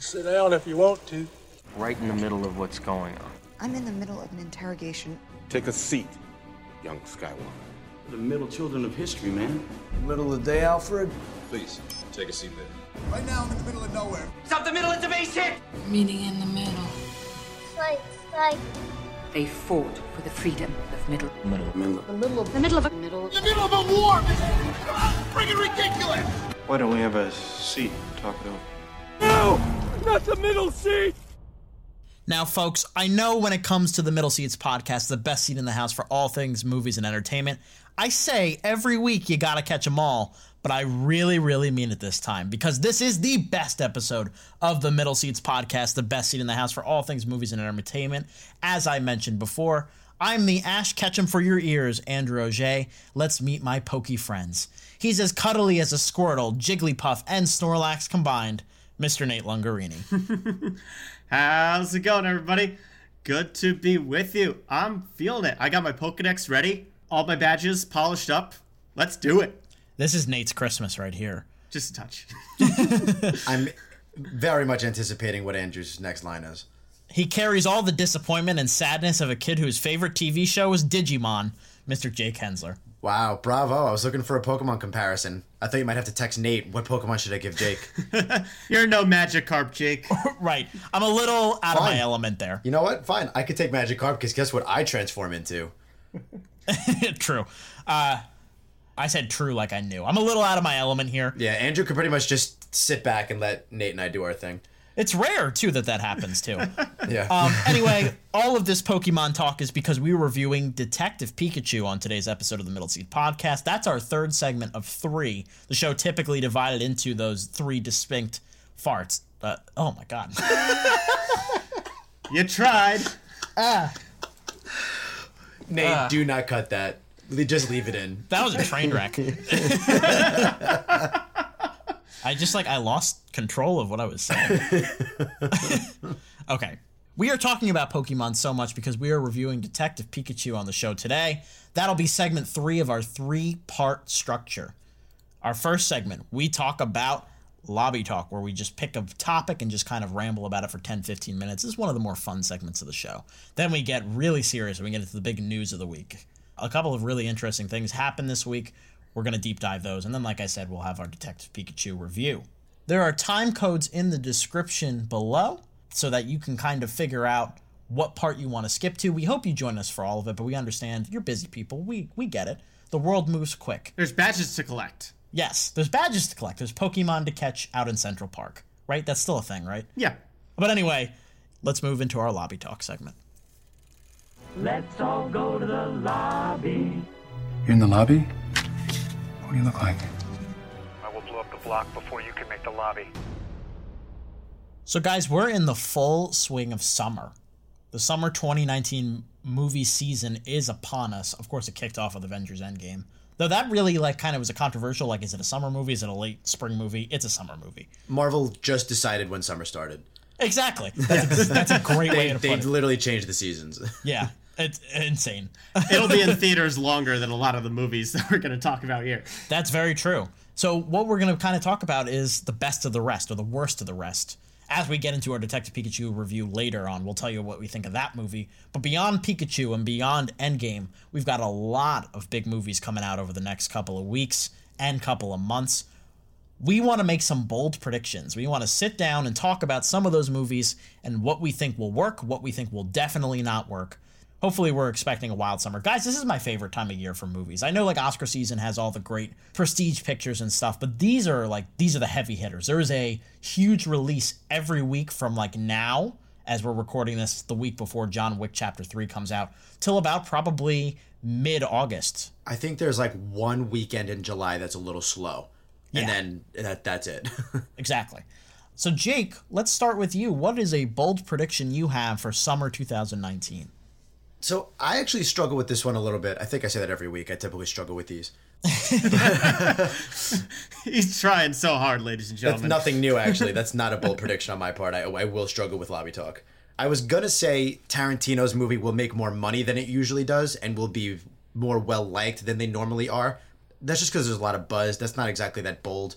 Sit down if you want to. Right in the middle of what's going on. I'm in the middle of an interrogation. Take a seat, young Skywalker. The middle children of history, man. Middle of the day, Alfred. Please, take a seat there. Right now, I'm in the middle of nowhere. Stop the middle, it's a base hit! Meeting in the middle. Slight, slight. They fought for the freedom of Middle. Middle. Middle. The middle of the middle of a middle. The middle of a war! Freaking ridiculous! Why don't we have a seat? Talk it over. No! Not the middle seat! Now, folks, I know when it comes to the Middle Seats podcast, the best seat in the house for all things movies and entertainment, I say every week you gotta catch them all, but I really, really mean it this time because this is the best episode of the Middle Seats podcast, the best seat in the house for all things movies and entertainment. As I mentioned before, I'm the Ash Ketchum for your ears, Andrew Auger. Let's meet my pokey friends. He's as cuddly as a Squirtle, Jigglypuff, and Snorlax combined, Mr. Nate Lungarini. How's it going, everybody? Good to be with you. I'm feeling it. I got my Pokedex ready, all my badges polished up. Let's do it. This is Nate's Christmas right here. Just a touch. I'm very much anticipating what Andrew's next line is. He carries all the disappointment and sadness of a kid whose favorite TV show is Digimon, Mr. Jake Hensler. Wow, bravo. I was looking for a Pokemon comparison. I thought you might have to text Nate, what Pokemon should I give Jake? You're no Magikarp, Jake. right. I'm a little out of my element there. You know what? Fine. I could take Magikarp because guess what I transform into? true. Uh, I said true like I knew. I'm a little out of my element here. Yeah, Andrew could pretty much just sit back and let Nate and I do our thing. It's rare, too, that that happens, too. Yeah. Um, anyway, all of this Pokemon talk is because we were reviewing Detective Pikachu on today's episode of the Middle Seat Podcast. That's our third segment of three. The show typically divided into those three distinct farts. Uh, oh my god. you tried. Ah. Nate, Uh. do not cut that. Just leave it in. That was a train wreck. I just like I lost control of what I was saying. okay. We are talking about Pokemon so much because we are reviewing Detective Pikachu on the show today. That'll be segment three of our three part structure. Our first segment, we talk about lobby talk, where we just pick a topic and just kind of ramble about it for 10 15 minutes. This is one of the more fun segments of the show. Then we get really serious and we get into the big news of the week. A couple of really interesting things happened this week. We're going to deep dive those. And then, like I said, we'll have our Detective Pikachu review. There are time codes in the description below so that you can kind of figure out what part you want to skip to. We hope you join us for all of it, but we understand you're busy people. We we get it. The world moves quick. There's badges to collect. Yes, there's badges to collect. There's Pokemon to catch out in Central Park, right? That's still a thing, right? Yeah. But anyway, let's move into our lobby talk segment. Let's all go to the lobby. You're in the lobby? What do you look like? I will blow up the block before you can make the lobby. So, guys, we're in the full swing of summer. The summer 2019 movie season is upon us. Of course, it kicked off with Avengers Endgame. Though that really, like, kind of was a controversial, like, is it a summer movie? Is it a late spring movie? It's a summer movie. Marvel just decided when summer started. Exactly. That's a, that's a great they, way to They put it. literally changed the seasons. Yeah, it's insane. It'll be in theaters longer than a lot of the movies that we're going to talk about here. That's very true. So, what we're going to kind of talk about is the best of the rest or the worst of the rest. As we get into our Detective Pikachu review later on, we'll tell you what we think of that movie. But beyond Pikachu and beyond Endgame, we've got a lot of big movies coming out over the next couple of weeks and couple of months. We want to make some bold predictions. We want to sit down and talk about some of those movies and what we think will work, what we think will definitely not work. Hopefully, we're expecting a wild summer. Guys, this is my favorite time of year for movies. I know like Oscar season has all the great prestige pictures and stuff, but these are like these are the heavy hitters. There is a huge release every week from like now as we're recording this the week before John Wick chapter 3 comes out till about probably mid-August. I think there's like one weekend in July that's a little slow. And Yeah. then that that's it. Exactly. So Jake, let's start with you. What is a bold prediction you have for summer 2019? So I actually struggle with this one a little bit. I think I say that every week. I typically struggle with these. He's trying so hard, ladies and gentlemen. That's nothing new, actually. That's not a bold prediction on my part. I, I will struggle with lobby talk. I was gonna say Tarantino's movie will make more money than it usually does, and will be more well liked than they normally are. That's just because there's a lot of buzz. That's not exactly that bold.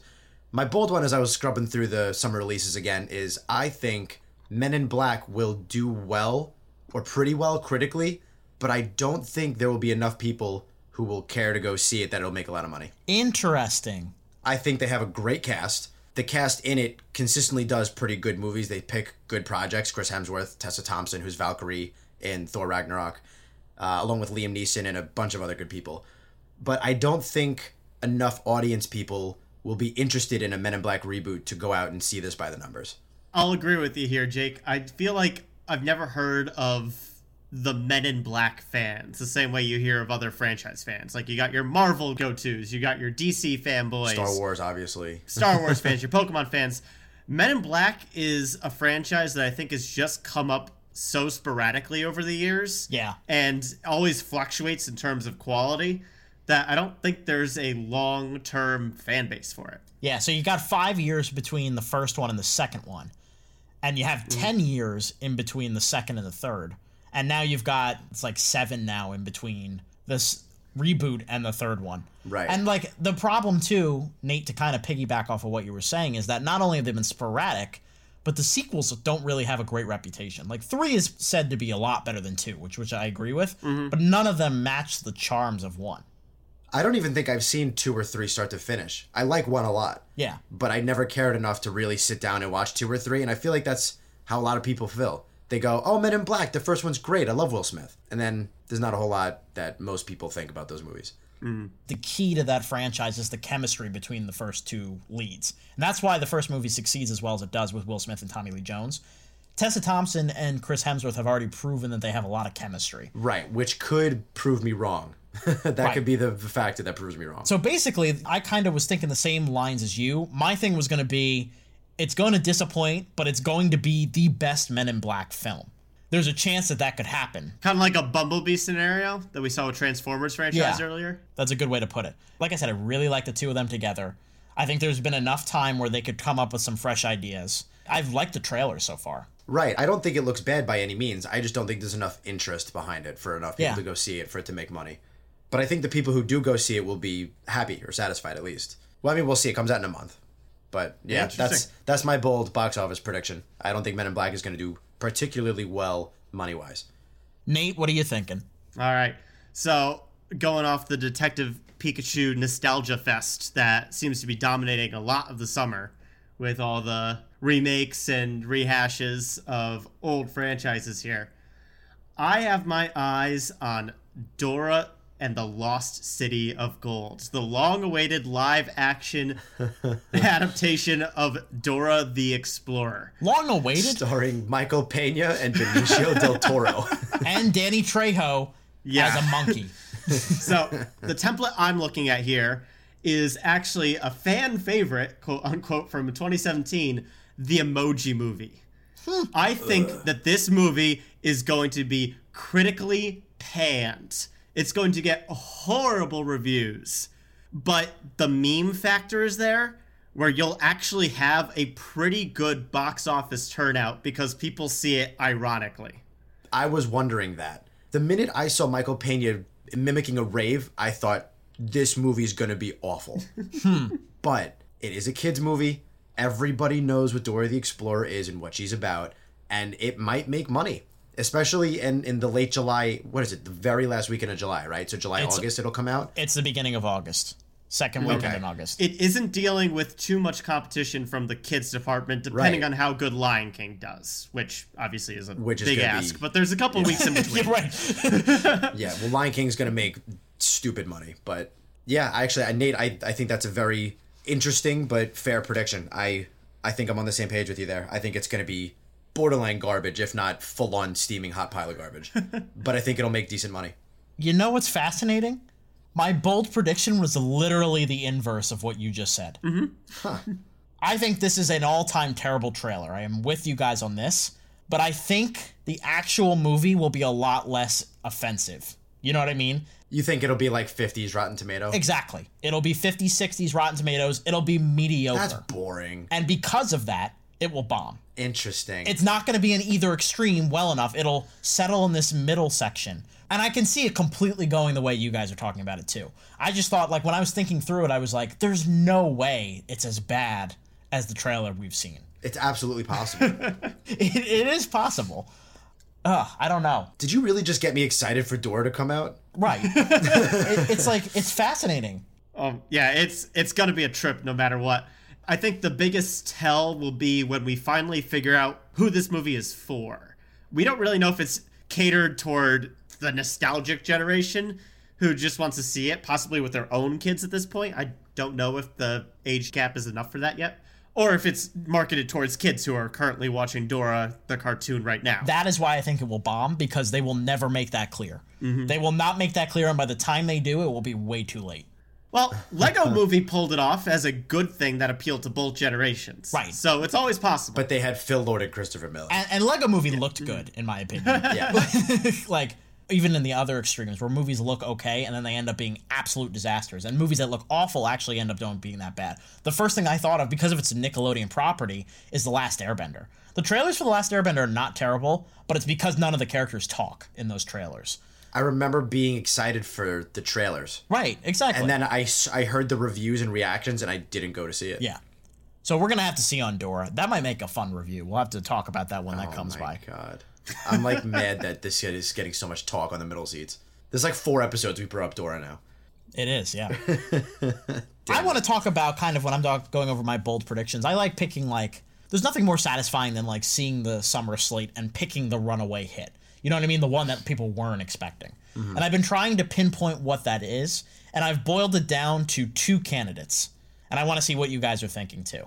My bold one, as I was scrubbing through the summer releases again, is I think Men in Black will do well or pretty well critically, but I don't think there will be enough people who will care to go see it that it'll make a lot of money. Interesting. I think they have a great cast. The cast in it consistently does pretty good movies. They pick good projects. Chris Hemsworth, Tessa Thompson, who's Valkyrie in Thor Ragnarok, uh, along with Liam Neeson and a bunch of other good people. But I don't think enough audience people will be interested in a Men in Black reboot to go out and see this by the numbers. I'll agree with you here, Jake. I feel like I've never heard of the Men in Black fans the same way you hear of other franchise fans. Like you got your Marvel go tos, you got your DC fanboys, Star Wars, obviously, Star Wars fans, your Pokemon fans. Men in Black is a franchise that I think has just come up so sporadically over the years. Yeah. And always fluctuates in terms of quality that I don't think there's a long term fan base for it. Yeah, so you got five years between the first one and the second one. And you have mm-hmm. 10 years in between the second and the third. And now you've got, it's like seven now in between this reboot and the third one. Right. And like the problem too, Nate, to kind of piggyback off of what you were saying, is that not only have they been sporadic, but the sequels don't really have a great reputation. Like three is said to be a lot better than two, which which I agree with, mm-hmm. but none of them match the charms of one. I don't even think I've seen two or three start to finish. I like one a lot. Yeah. But I never cared enough to really sit down and watch two or three, and I feel like that's how a lot of people feel. They go, "Oh, Men in Black, the first one's great. I love Will Smith," and then there's not a whole lot that most people think about those movies. Mm. The key to that franchise is the chemistry between the first two leads. And that's why the first movie succeeds as well as it does with Will Smith and Tommy Lee Jones. Tessa Thompson and Chris Hemsworth have already proven that they have a lot of chemistry. Right, which could prove me wrong. that Right. could be the, the factor that proves me wrong. So basically, I kind of was thinking the same lines as you. My thing was going to be it's going to disappoint, but it's going to be the best Men in Black film. There's a chance that that could happen. Kind of like a Bumblebee scenario that we saw with Transformers franchise Yeah. earlier. That's a good way to put it. Like I said, I really like the two of them together. I think there's been enough time where they could come up with some fresh ideas. I've liked the trailer so far. Right, I don't think it looks bad by any means. I just don't think there's enough interest behind it for enough people Yeah. to go see it for it to make money. But I think the people who do go see it will be happy or satisfied at least. Well, I mean, we'll see. It comes out in a month. But yeah, that's that's my bold box office prediction. I don't think Men in Black is going to do particularly well money wise. Nate, what are you thinking? All right. So, going off the Detective Pikachu nostalgia fest that seems to be dominating a lot of the summer with all the remakes and rehashes of old franchises here. I have my eyes on Dora and the Lost City of Gold, the long awaited live action adaptation of Dora the Explorer. Long awaited? Starring Michael Pena and Benicio del Toro. and Danny Trejo Yeah. as a monkey. so the template I'm looking at here is actually a fan favorite, quote unquote, from 2017, the Emoji Movie. Hmm. I think that this movie is going to be critically panned. It's going to get horrible reviews, but the meme factor is there where you'll actually have a pretty good box office turnout because people see it ironically. I was wondering that. The minute I saw Michael Pena mimicking a rave, I thought this movie's gonna be awful. Hmm. But it is a kids movie. Everybody knows what Dora the Explorer is and what she's about, and it might make money. Especially in, in the late July, what is it? The very last weekend of July, right? So July, It's- August, it'll come out. It's the beginning of August. Second weekend Okay. in August. It isn't dealing with too much competition from the kids department, depending Right. on how good Lion King does, which obviously is a Which big gonna ask. be- But there's a couple weeks in between. You're right. yeah, well, Lion King's gonna make stupid money, but yeah, I actually, I Nate, I, I think that's a very interesting but fair prediction. I, I think I'm on the same page with you there. I think it's gonna be borderline garbage, if not full on steaming hot pile of garbage. but I think it'll make decent money. You know what's fascinating? My bold prediction was literally the inverse of what you just said. Mm-hmm. I think this is an all time terrible trailer. I am with you guys on this, but I think the actual movie will be a lot less offensive. You know what I mean? You think it'll be like 50s Rotten Tomato? Exactly. It'll be 50s, 60s Rotten Tomatoes. It'll be mediocre. That's boring. And because of that, it will bomb. Interesting. It's not going to be in either extreme well enough. It'll settle in this middle section. And I can see it completely going the way you guys are talking about it too. I just thought, like, when I was thinking through it, I was like, there's no way it's as bad as the trailer we've seen. It's absolutely possible. it, it is possible. Ugh, I don't know. Did you really just get me excited for Dora to come out? Right. it, it's like, it's fascinating. Um, yeah, it's it's gonna be a trip no matter what. I think the biggest tell will be when we finally figure out who this movie is for. We don't really know if it's catered toward the nostalgic generation who just wants to see it, possibly with their own kids at this point. I don't know if the age gap is enough for that yet. Or if it's marketed towards kids who are currently watching Dora the cartoon right now. That is why I think it will bomb because they will never make that clear. Mm-hmm. They will not make that clear, and by the time they do, it will be way too late. Well, Lego Movie pulled it off as a good thing that appealed to both generations. Right. So it's always possible. But they had Phil Lord and Christopher Miller. And, and Lego Movie looked good, in my opinion. yeah. like, even in the other extremes where movies look okay and then they end up being absolute disasters and movies that look awful actually end up don't being that bad the first thing i thought of because of its nickelodeon property is the last airbender the trailers for the last airbender are not terrible but it's because none of the characters talk in those trailers I remember being excited for the trailers. Right, exactly. And then I, I heard the reviews and reactions and I didn't go to see it. Yeah. So we're going to have to see on Dora. That might make a fun review. We'll have to talk about that when that oh comes by. oh my god. I'm like mad that this is getting so much talk on the middle seats. There's like four episodes we brought up Dora now. It is, yeah. I want to talk about kind of when I'm going over my bold predictions. I like picking like there's nothing more satisfying than like seeing the summer slate and picking the runaway hit. You know what I mean? The one that people weren't expecting. Mm-hmm. And I've been trying to pinpoint what that is, and I've boiled it down to two candidates. And I want to see what you guys are thinking too.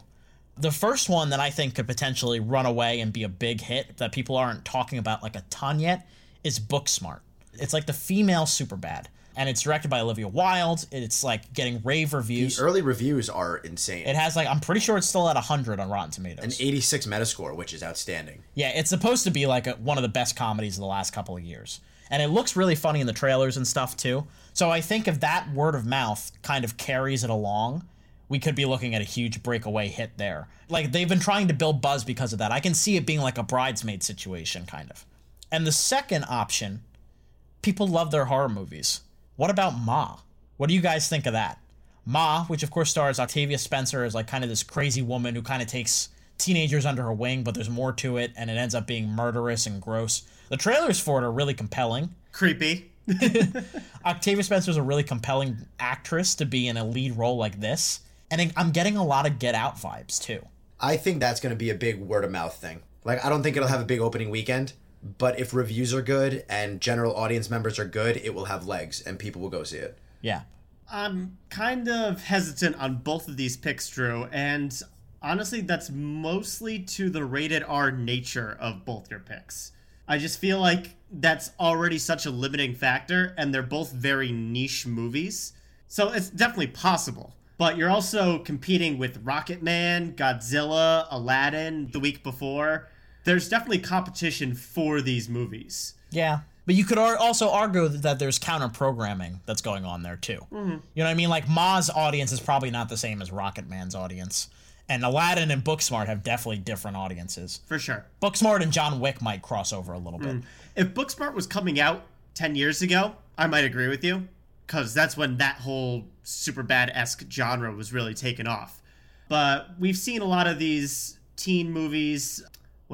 The first one that I think could potentially run away and be a big hit that people aren't talking about like a ton yet is Booksmart. It's like the female Superbad. And it's directed by Olivia Wilde. It's like getting rave reviews. The early reviews are insane. It has like I'm pretty sure it's still at 100 on Rotten Tomatoes. An 86 Metascore, which is outstanding. Yeah, it's supposed to be like a, one of the best comedies of the last couple of years. And it looks really funny in the trailers and stuff too. So I think if that word of mouth kind of carries it along, we could be looking at a huge breakaway hit there. Like they've been trying to build buzz because of that. I can see it being like a bridesmaid situation kind of. And the second option, people love their horror movies. What about Ma? What do you guys think of that? Ma, which of course stars Octavia Spencer as like kind of this crazy woman who kind of takes teenagers under her wing, but there's more to it and it ends up being murderous and gross. The trailers for it are really compelling. Creepy. Octavia Spencer is a really compelling actress to be in a lead role like this. And I'm getting a lot of Get Out vibes too. I think that's going to be a big word of mouth thing. Like, I don't think it'll have a big opening weekend, but if reviews are good and general audience members are good, it will have legs and people will go see it. Yeah. I'm kind of hesitant on both of these picks, Drew, and honestly, that's mostly to the rated R nature of both your picks. I just feel like that's already such a limiting factor, and they're both very niche movies. So it's definitely possible. But you're also competing with Rocketman, Godzilla, Aladdin the week before. There's definitely competition for these movies. Yeah. But you could also argue that there's counter programming that's going on there too. Mm-hmm. You know what I mean? Like Ma's audience is probably not the same as Rocketman's audience. And Aladdin and Booksmart have definitely different audiences. For sure. Booksmart and John Wick might cross over a little bit. Mm. If Booksmart was coming out 10 years ago, I might agree with you. Because that's when that whole super bad esque genre was really taken off. But we've seen a lot of these teen movies.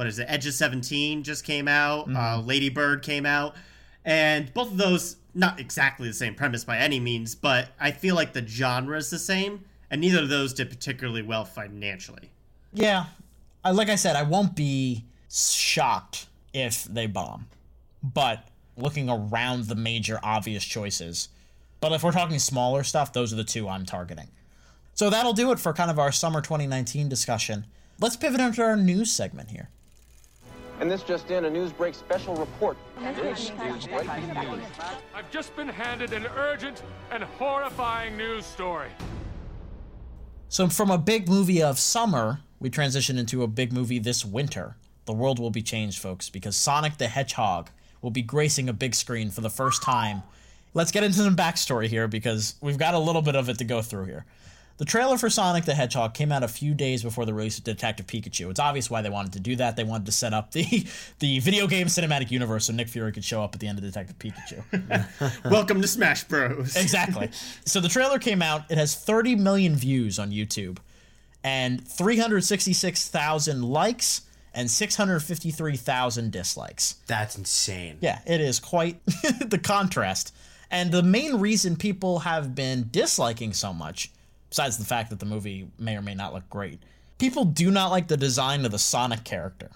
What is it? Edge of 17 just came out. Mm-hmm. Uh, Lady Bird came out. And both of those, not exactly the same premise by any means, but I feel like the genre is the same and neither of those did particularly well financially. Yeah, I, like I said, I won't be shocked if they bomb, but looking around the major obvious choices, but if we're talking smaller stuff, those are the two I'm targeting. So that'll do it for kind of our summer 2019 discussion. Let's pivot into our news segment here. And this just in, a Newsbreak special report. This is breaking news. I've just been handed an urgent and horrifying news story. So, from a big movie of summer, we transition into a big movie this winter. The world will be changed, folks, because Sonic the Hedgehog will be gracing a big screen for the first time. Let's get into some backstory here because we've got a little bit of it to go through here. The trailer for Sonic the Hedgehog came out a few days before the release of Detective Pikachu. It's obvious why they wanted to do that. They wanted to set up the the video game cinematic universe so Nick Fury could show up at the end of Detective Pikachu. Welcome to Smash Bros. exactly. So the trailer came out. It has 30 million views on YouTube and 366,000 likes and 653,000 dislikes. That's insane. Yeah, it is quite the contrast. And the main reason people have been disliking so much, besides the fact that the movie may or may not look great, people do not like the design of the Sonic character.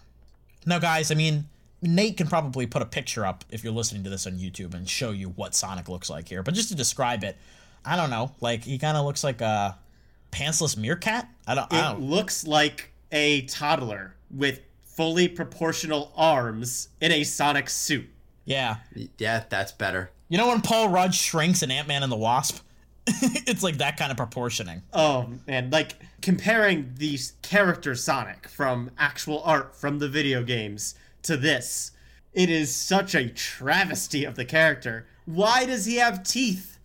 Now, guys, I mean, Nate can probably put a picture up if you're listening to this on YouTube and show you what Sonic looks like here. But just to describe it, I don't know. Like, he kind of looks like a pantsless meerkat. I don't. It I don't. looks like a toddler with fully proportional arms in a Sonic suit. Yeah. Yeah, that's better. You know when Paul Rudd shrinks in Ant Man and the Wasp? it's like that kind of proportioning. Um, oh man, like comparing these character Sonic from actual art from the video games to this, it is such a travesty of the character. Why does he have teeth?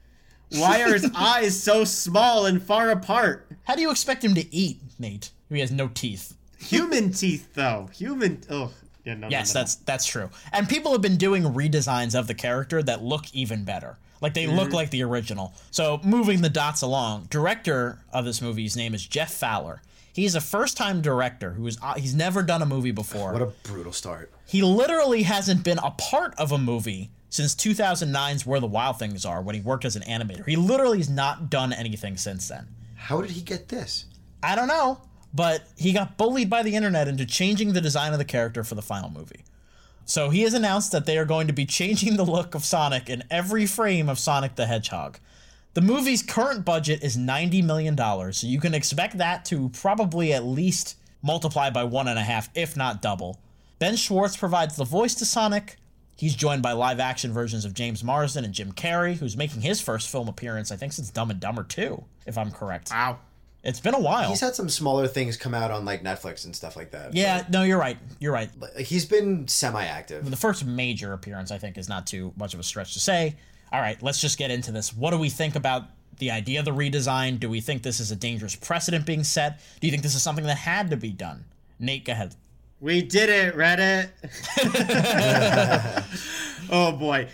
Why are his eyes so small and far apart? How do you expect him to eat, Nate? He has no teeth. Human teeth, though. Human. Oh, yeah, no. yes, no, no, that's that's true. And people have been doing redesigns of the character that look even better. Like they look Mhm. like the original. So moving the dots along, director of this movie's name is Jeff Fowler. He's a first-time director who is uh, he's never done a movie before. What a brutal start. He literally hasn't been a part of a movie since 2009's Where the Wild Things Are when he worked as an animator. He literally has not done anything since then. How did he get this? I don't know, but he got bullied by the internet into changing the design of the character for the final movie. So he has announced that they are going to be changing the look of Sonic in every frame of Sonic the Hedgehog. The movie's current budget is $90 million, so you can expect that to probably at least multiply by one and a half, if not double. Ben Schwartz provides the voice to Sonic. He's joined by live action versions of James Marsden and Jim Carrey, who's making his first film appearance, I think, since Dumb and Dumber 2, if I'm correct. Wow. It's been a while. He's had some smaller things come out on like Netflix and stuff like that. Yeah, no, you're right. You're right. But he's been semi-active. The first major appearance, I think, is not too much of a stretch to say. All right, let's just get into this. What do we think about the idea of the redesign? Do we think this is a dangerous precedent being set? Do you think this is something that had to be done? Nate, go ahead. We did it, Reddit. oh boy.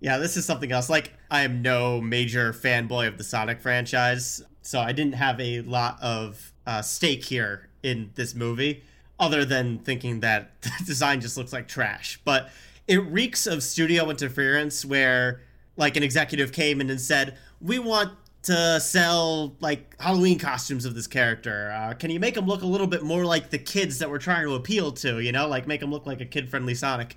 Yeah, this is something else. Like, I am no major fanboy of the Sonic franchise, so I didn't have a lot of uh, stake here in this movie, other than thinking that the design just looks like trash. But it reeks of studio interference where, like, an executive came in and said, We want to sell like Halloween costumes of this character. Uh, can you make him look a little bit more like the kids that we're trying to appeal to? You know, like make him look like a kid-friendly Sonic.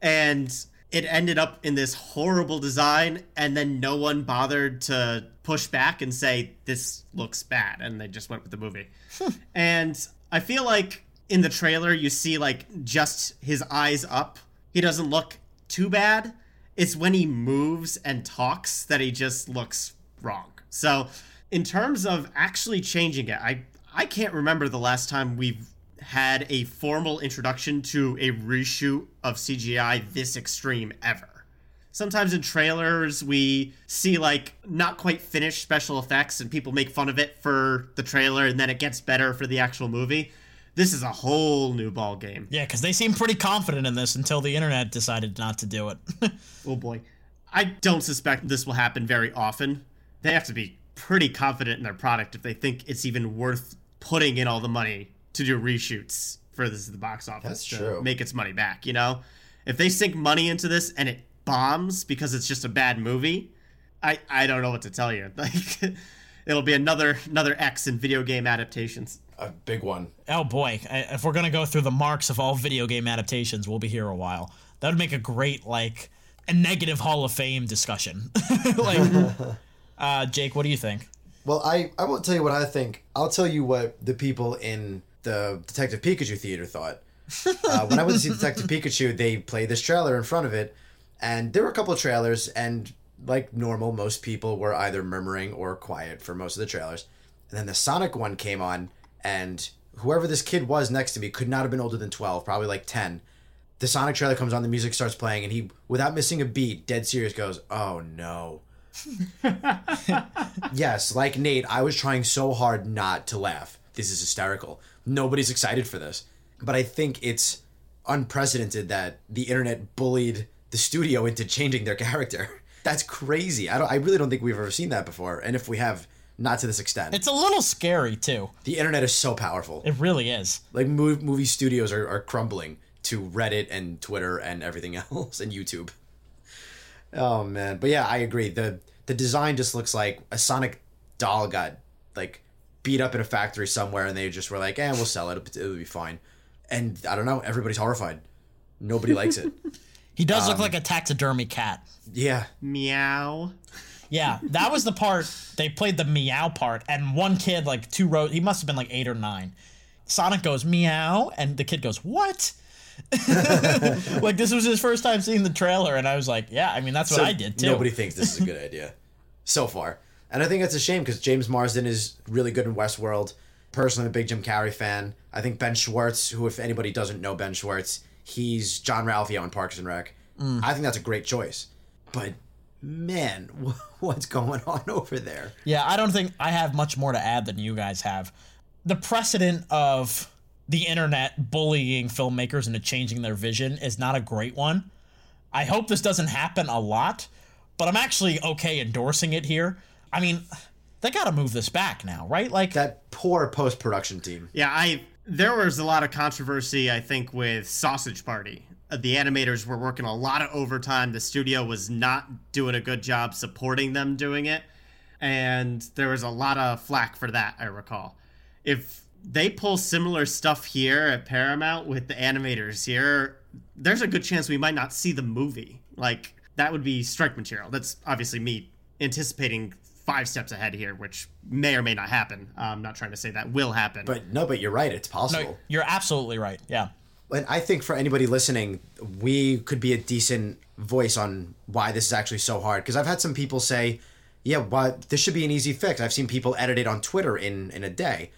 And it ended up in this horrible design, and then no one bothered to push back and say this looks bad, and they just went with the movie. Hmm. and I feel like in the trailer you see like just his eyes up. He doesn't look too bad. It's when he moves and talks that he just looks wrong. So, in terms of actually changing it, I I can't remember the last time we've had a formal introduction to a reshoot of CGI this extreme ever. Sometimes in trailers we see like not quite finished special effects and people make fun of it for the trailer and then it gets better for the actual movie. This is a whole new ball game. Yeah, because they seem pretty confident in this until the internet decided not to do it. oh boy. I don't suspect this will happen very often. They have to be pretty confident in their product if they think it's even worth putting in all the money to do reshoots for this at the box office That's to true. make its money back, you know? If they sink money into this and it bombs because it's just a bad movie, I I don't know what to tell you. Like it'll be another another X in video game adaptations. A big one. oh boy, I, if we're gonna go through the marks of all video game adaptations, we'll be here a while. That would make a great like a negative Hall of Fame discussion. like, uh, Jake, what do you think? Well, I, I won't tell you what I think. I'll tell you what the people in the Detective Pikachu theater thought. Uh, when I went to see Detective Pikachu, they played this trailer in front of it, and there were a couple of trailers, and like normal, most people were either murmuring or quiet for most of the trailers. And then the Sonic one came on, and whoever this kid was next to me could not have been older than 12, probably like 10. The Sonic trailer comes on, the music starts playing, and he, without missing a beat, dead serious goes, Oh no. yes, like Nate, I was trying so hard not to laugh. This is hysterical. Nobody's excited for this. But I think it's unprecedented that the internet bullied the studio into changing their character. That's crazy. I don't I really don't think we've ever seen that before. And if we have, not to this extent. It's a little scary too. The internet is so powerful. It really is. Like movie, movie studios are, are crumbling to Reddit and Twitter and everything else and YouTube. Oh man, but yeah, I agree. the The design just looks like a Sonic doll got like beat up in a factory somewhere, and they just were like, "Eh, we'll sell it. It'll be fine." And I don't know. Everybody's horrified. Nobody likes it. He does Um, look like a taxidermy cat. Yeah. Meow. Yeah, that was the part they played the meow part, and one kid like two rows. He must have been like eight or nine. Sonic goes meow, and the kid goes what? like this was his first time seeing the trailer, and I was like, yeah, I mean that's what So I did too. Nobody thinks this is a good idea so far. And I think that's a shame because James Marsden is really good in Westworld. Personally, I'm a big Jim Carrey fan. I think Ben Schwartz, who, if anybody doesn't know Ben Schwartz, he's Jean-Ralphio in Parks and Rec. Mm. I think that's a great choice. But man, what's going on over there? Yeah, I don't think I have much more to add than you guys have. The precedent of the internet bullying filmmakers into changing their vision is not a great one. I hope this doesn't happen a lot, but I'm actually okay endorsing it here. I mean, they got to move this back now, right? Like that poor post production team. Yeah, I there was a lot of controversy I think with Sausage Party. Uh, The animators were working a lot of overtime. The studio was not doing a good job supporting them doing it, and there was a lot of flack for that. I recall. If they pull similar stuff here at Paramount with the animators here, there's a good chance we might not see the movie. Like that would be strike material. That's obviously me anticipating five steps ahead here, which may or may not happen. I'm not trying to say that will happen. But no, but you're right. It's possible. No, you're absolutely right. Yeah. And I think for anybody listening, we could be a decent voice on why this is actually so hard. Because I've had some people say, "Yeah, why this should be an easy fix." I've seen people edit it on Twitter in in a day.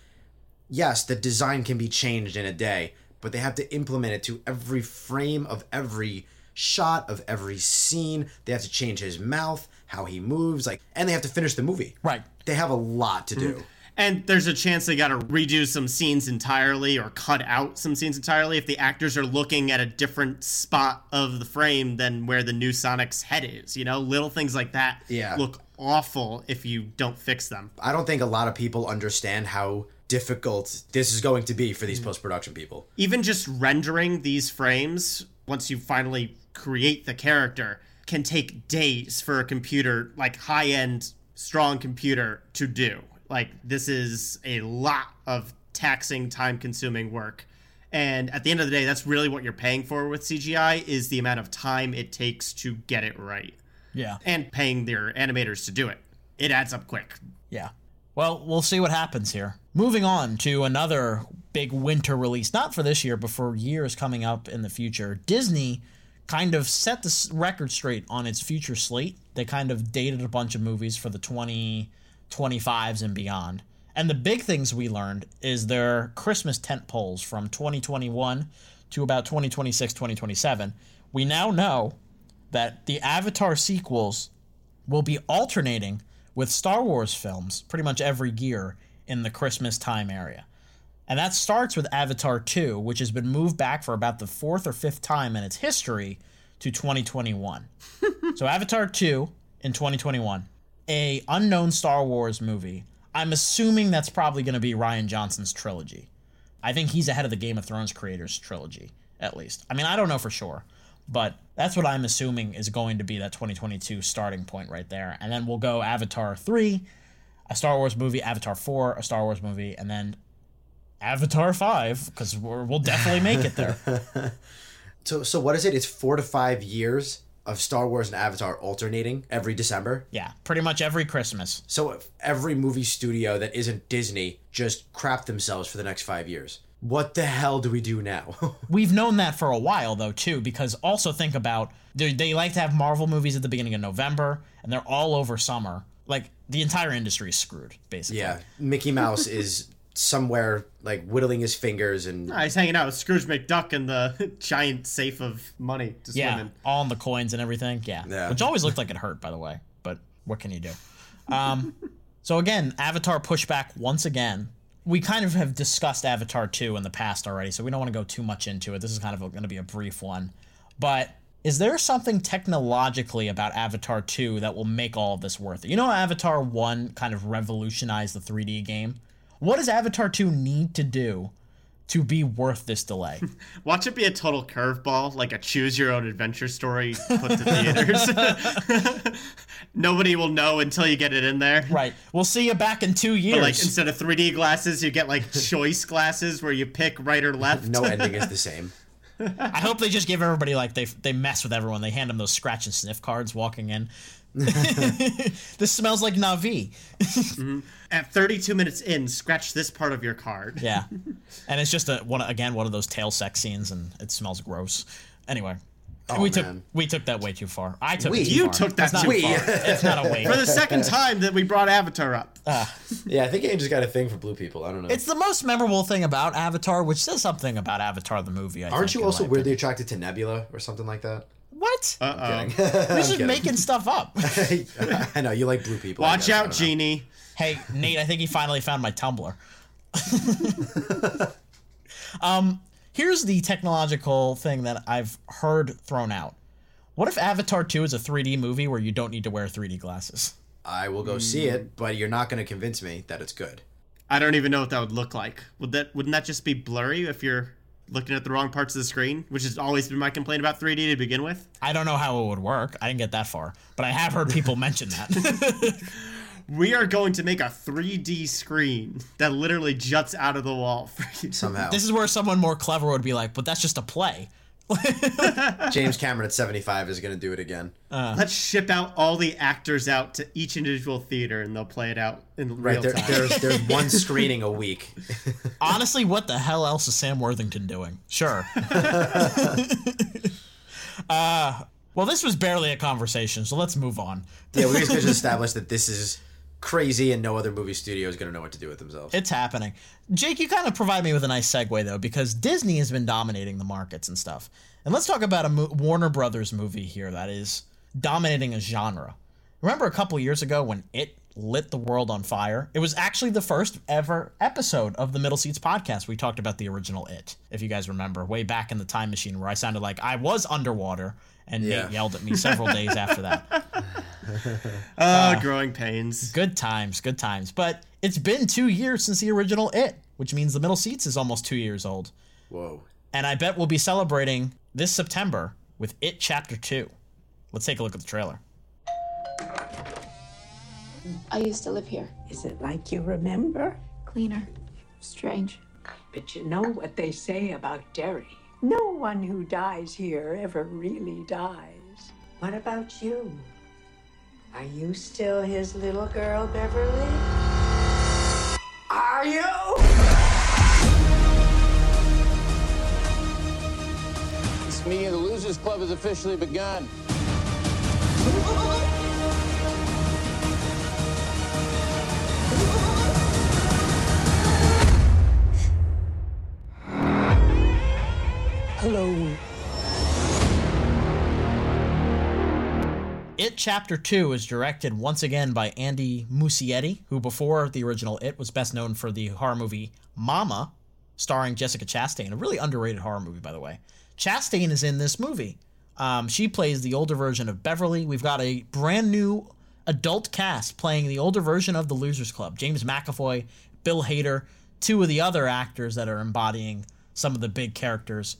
Yes, the design can be changed in a day, but they have to implement it to every frame of every shot of every scene. They have to change his mouth, how he moves, like, and they have to finish the movie. Right. They have a lot to do. Mm-hmm. And there's a chance they got to redo some scenes entirely or cut out some scenes entirely if the actors are looking at a different spot of the frame than where the new Sonic's head is. You know, little things like that Yeah. look awful if you don't fix them. I don't think a lot of people understand how difficult this is going to be for these mm. post production people. Even just rendering these frames, once you finally create the character, can take days for a computer, like high end, strong computer, to do. Like, this is a lot of taxing, time consuming work. And at the end of the day, that's really what you're paying for with CGI is the amount of time it takes to get it right. Yeah. And paying their animators to do it. It adds up quick. Yeah. Well, we'll see what happens here. Moving on to another big winter release, not for this year, but for years coming up in the future. Disney kind of set the record straight on its future slate. They kind of dated a bunch of movies for the 2025s and beyond. And the big things we learned is their Christmas tent poles from 2021 to about 2026, 2027. We now know that the Avatar sequels will be alternating with Star Wars films pretty much every year in the Christmas time area. And that starts with Avatar 2, which has been moved back for about the fourth or fifth time in its history to 2021. so Avatar 2 in 2021, a unknown Star Wars movie. I'm assuming that's probably going to be Rian Johnson's trilogy. I think he's ahead of the Game of Thrones creators trilogy, at least. I mean, I don't know for sure, but that's what I'm assuming is going to be that 2022 starting point right there. And then we'll go Avatar 3, a Star Wars movie, Avatar 4, a Star Wars movie, and then Avatar 5, because we'll definitely make it there. So, so what is it? It's four to five years of Star Wars and Avatar alternating every December. Yeah, pretty much every Christmas. So if every movie studio that isn't Disney just crap themselves for the next five years. What the hell do we do now? We've known that for a while, though, too, because also think about they, they like to have Marvel movies at the beginning of November, and they're all over summer. Like, the entire industry is screwed, basically. yeah, Mickey Mouse is somewhere like whittling his fingers and Ah, he's hanging out with Scrooge McDuck in the giant safe of money to swim Yeah, in. all in the coins and everything. Yeah. Yeah. Which always looked like it hurt, by the way. But what can you do? Um, so again, Avatar pushback once again. We kind of have discussed Avatar 2 in the past already, so we don't want to go too much into it. This is kind of going to be a brief one. But is there something technologically about Avatar 2 that will make all of this worth it? You know, Avatar 1 kind of revolutionized the 3D game. What does Avatar 2 need to do to be worth this delay? Watch it be a total curveball, like a choose your own adventure story put to theaters. Nobody will know until you get it in there. Right. We'll see you back in two years. But like instead of 3D glasses, you get like choice glasses where you pick right or left. No ending is the same. I hope they just give everybody like they they mess with everyone. They hand them those scratch and sniff cards walking in. this smells like Na'vi. mm-hmm. At 32 minutes in, scratch this part of your card. yeah, and it's just a one again one of those tail sex scenes, and it smells gross. Anyway, Oh, we took we took that way too far. I took We? it too You far. took that It's not, too far. It's not a wait. For the second time that we brought Avatar up. Yeah, I think Angel's got a thing for blue people. I don't know. It's the most memorable thing about Avatar, which says something about Avatar the movie. I Aren't think, you also my weirdly attracted to Nebula or something like that? Opinion. What? Uh oh. I'm We're just making stuff up. I know you like blue people. I Watch guess. I out, don't know. Genie. Hey, Nate, I think he finally found my Tumblr. um, here's the technological thing that I've heard thrown out. What if Avatar 2 is a 3D movie where you don't need to wear 3D glasses? I will go see it, but you're not going to convince me that it's good. I don't even know what that would look like. Would that wouldn't that just be blurry if you're looking at the wrong parts of the screen, which has always been my complaint about 3D to begin with? I don't know how it would work. I didn't get that far, but I have heard people mention that. We are going to make a 3D screen that literally juts out of the wall for you. Somehow, this is where someone more clever would be like, but that's just a play. James Cameron at 75 is going to do it again. Let's ship out all the actors out to each individual theater and they'll play it out in Right real there, time. there's there's one screening a week. Honestly, what the hell else is Sam Worthington doing? Sure. uh, well, this was barely a conversation, so let's move on. Yeah, we just established that this is crazy and no other movie studio is going to know what to do with themselves. It's happening. Jake, you kind of provide me with a nice segue though, because Disney has been dominating the markets and stuff. And let's talk about a mo- Warner Brothers movie here that is dominating a genre. Remember a couple years ago when it lit the world on fire? It was actually the first ever episode of the Middle Seats podcast. We talked about the original It, if you guys remember, way back in the time machine where I sounded like I was underwater and Yeah. Nate yelled at me several days after that. Oh, growing pains. Good times, good times. But it's been two years since the original It, which means the Middle Seats is almost two years old. Whoa. And I bet we'll be celebrating this September with It Chapter 2. Let's take a look at the trailer. I used to live here. Is it like you remember? Cleaner. Strange. But you know what they say about Derry. No one who dies here ever really dies. What about you? Are you still his little girl, Beverly? Are you? This meeting of the Losers Club has officially begun. Hello. It Chapter 2 is directed once again by Andy Muschietti, who before the original It was best known for the horror movie Mama, starring Jessica Chastain, a really underrated horror movie, by the way. Chastain is in this movie. Um, she plays the older version of Beverly. We've got a brand new adult cast playing the older version of the Losers Club. James McAvoy, Bill Hader, two of the other actors that are embodying some of the big characters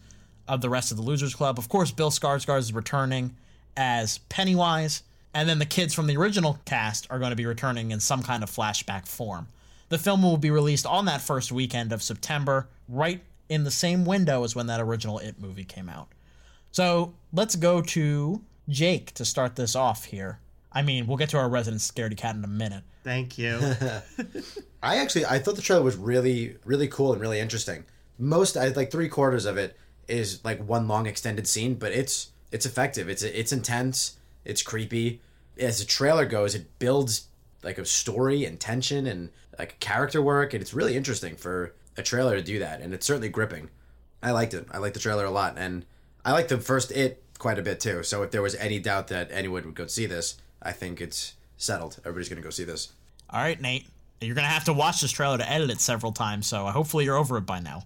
of the rest of the Losers Club. Of course, Bill Skarsgård is returning as Pennywise, and then the kids from the original cast are going to be returning in some kind of flashback form. The film will be released on that first weekend of September, right in the same window as when that original It movie came out. So let's go to Jake to start this off here. I mean, we'll get to our resident scaredy cat in a minute. Thank you. I actually I thought the trailer was really really cool and really interesting. Most I like three quarters of it is like one long extended scene, but it's it's effective. It's it's intense. It's creepy. As the trailer goes, it builds like a story and tension and like character work, and it's really interesting for a trailer to do that, and it's certainly gripping. I liked it. I liked the trailer a lot, and I liked the first It quite a bit too. So if there was any doubt that anyone would go see this, I think it's settled. Everybody's gonna go see this. All right, Nate. You're gonna have to watch this trailer to edit it several times, so hopefully you're over it by now.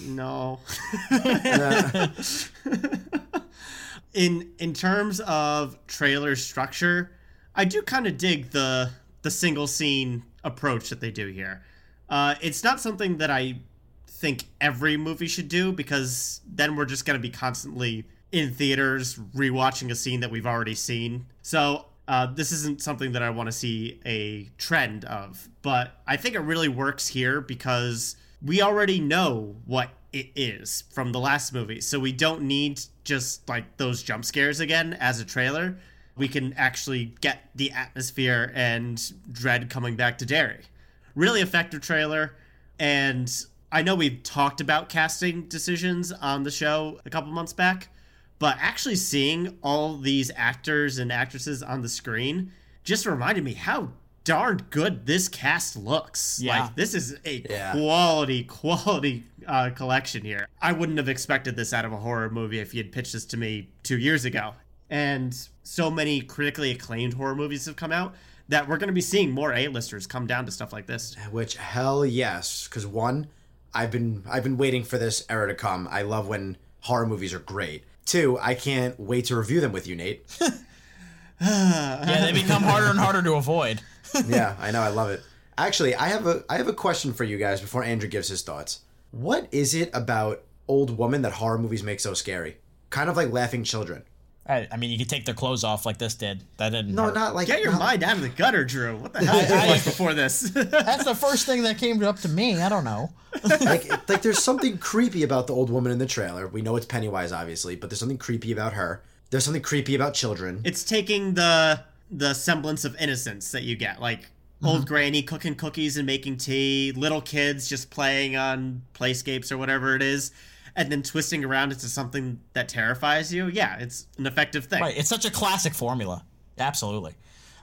No. in in terms of trailer structure, I do kind of dig the the single scene approach that they do here. Uh, it's not something that I think every movie should do because then we're just going to be constantly in theaters rewatching a scene that we've already seen. So uh, this isn't something that I want to see a trend of, but I think it really works here because we already know what it is from the last movie. So we don't need just like those jump scares again as a trailer. We can actually get the atmosphere and dread coming back to Derry. Really effective trailer. And I know we've talked about casting decisions on the show a couple months back, but actually seeing all these actors and actresses on the screen just reminded me how darn good this cast looks. Yeah. Like this is a Yeah. quality, quality uh, collection here. I wouldn't have expected this out of a horror movie if you had pitched this to me two years ago. And so many critically acclaimed horror movies have come out that we're going to be seeing more A-listers come down to stuff like this. Which hell yes, because one, I've been I've been waiting for this era to come. I love when horror movies are great. Two, I can't wait to review them with you, Nate. Yeah, they become harder and harder to avoid. Yeah, I know, I love it. Actually, I have a I have a question for you guys before Andrew gives his thoughts. What is it about old women that horror movies make so scary? Kind of like laughing children. I, I mean, you could take their clothes off like this did. That didn't. No, hurt. not like Get your not- mind out of the gutter, Drew. What the hell did you I- watch before this? That's the first thing that came up to me. I don't know. like like there's something creepy about the old woman in the trailer. We know it's Pennywise, obviously, but there's something creepy about her. There's something creepy about children. it's taking the the semblance of innocence that you get, like old granny cooking cookies and making tea, little kids just playing on playscapes or whatever it is, and then twisting around into something that terrifies you. Yeah, it's an effective thing. Right. It's such a classic formula. Absolutely.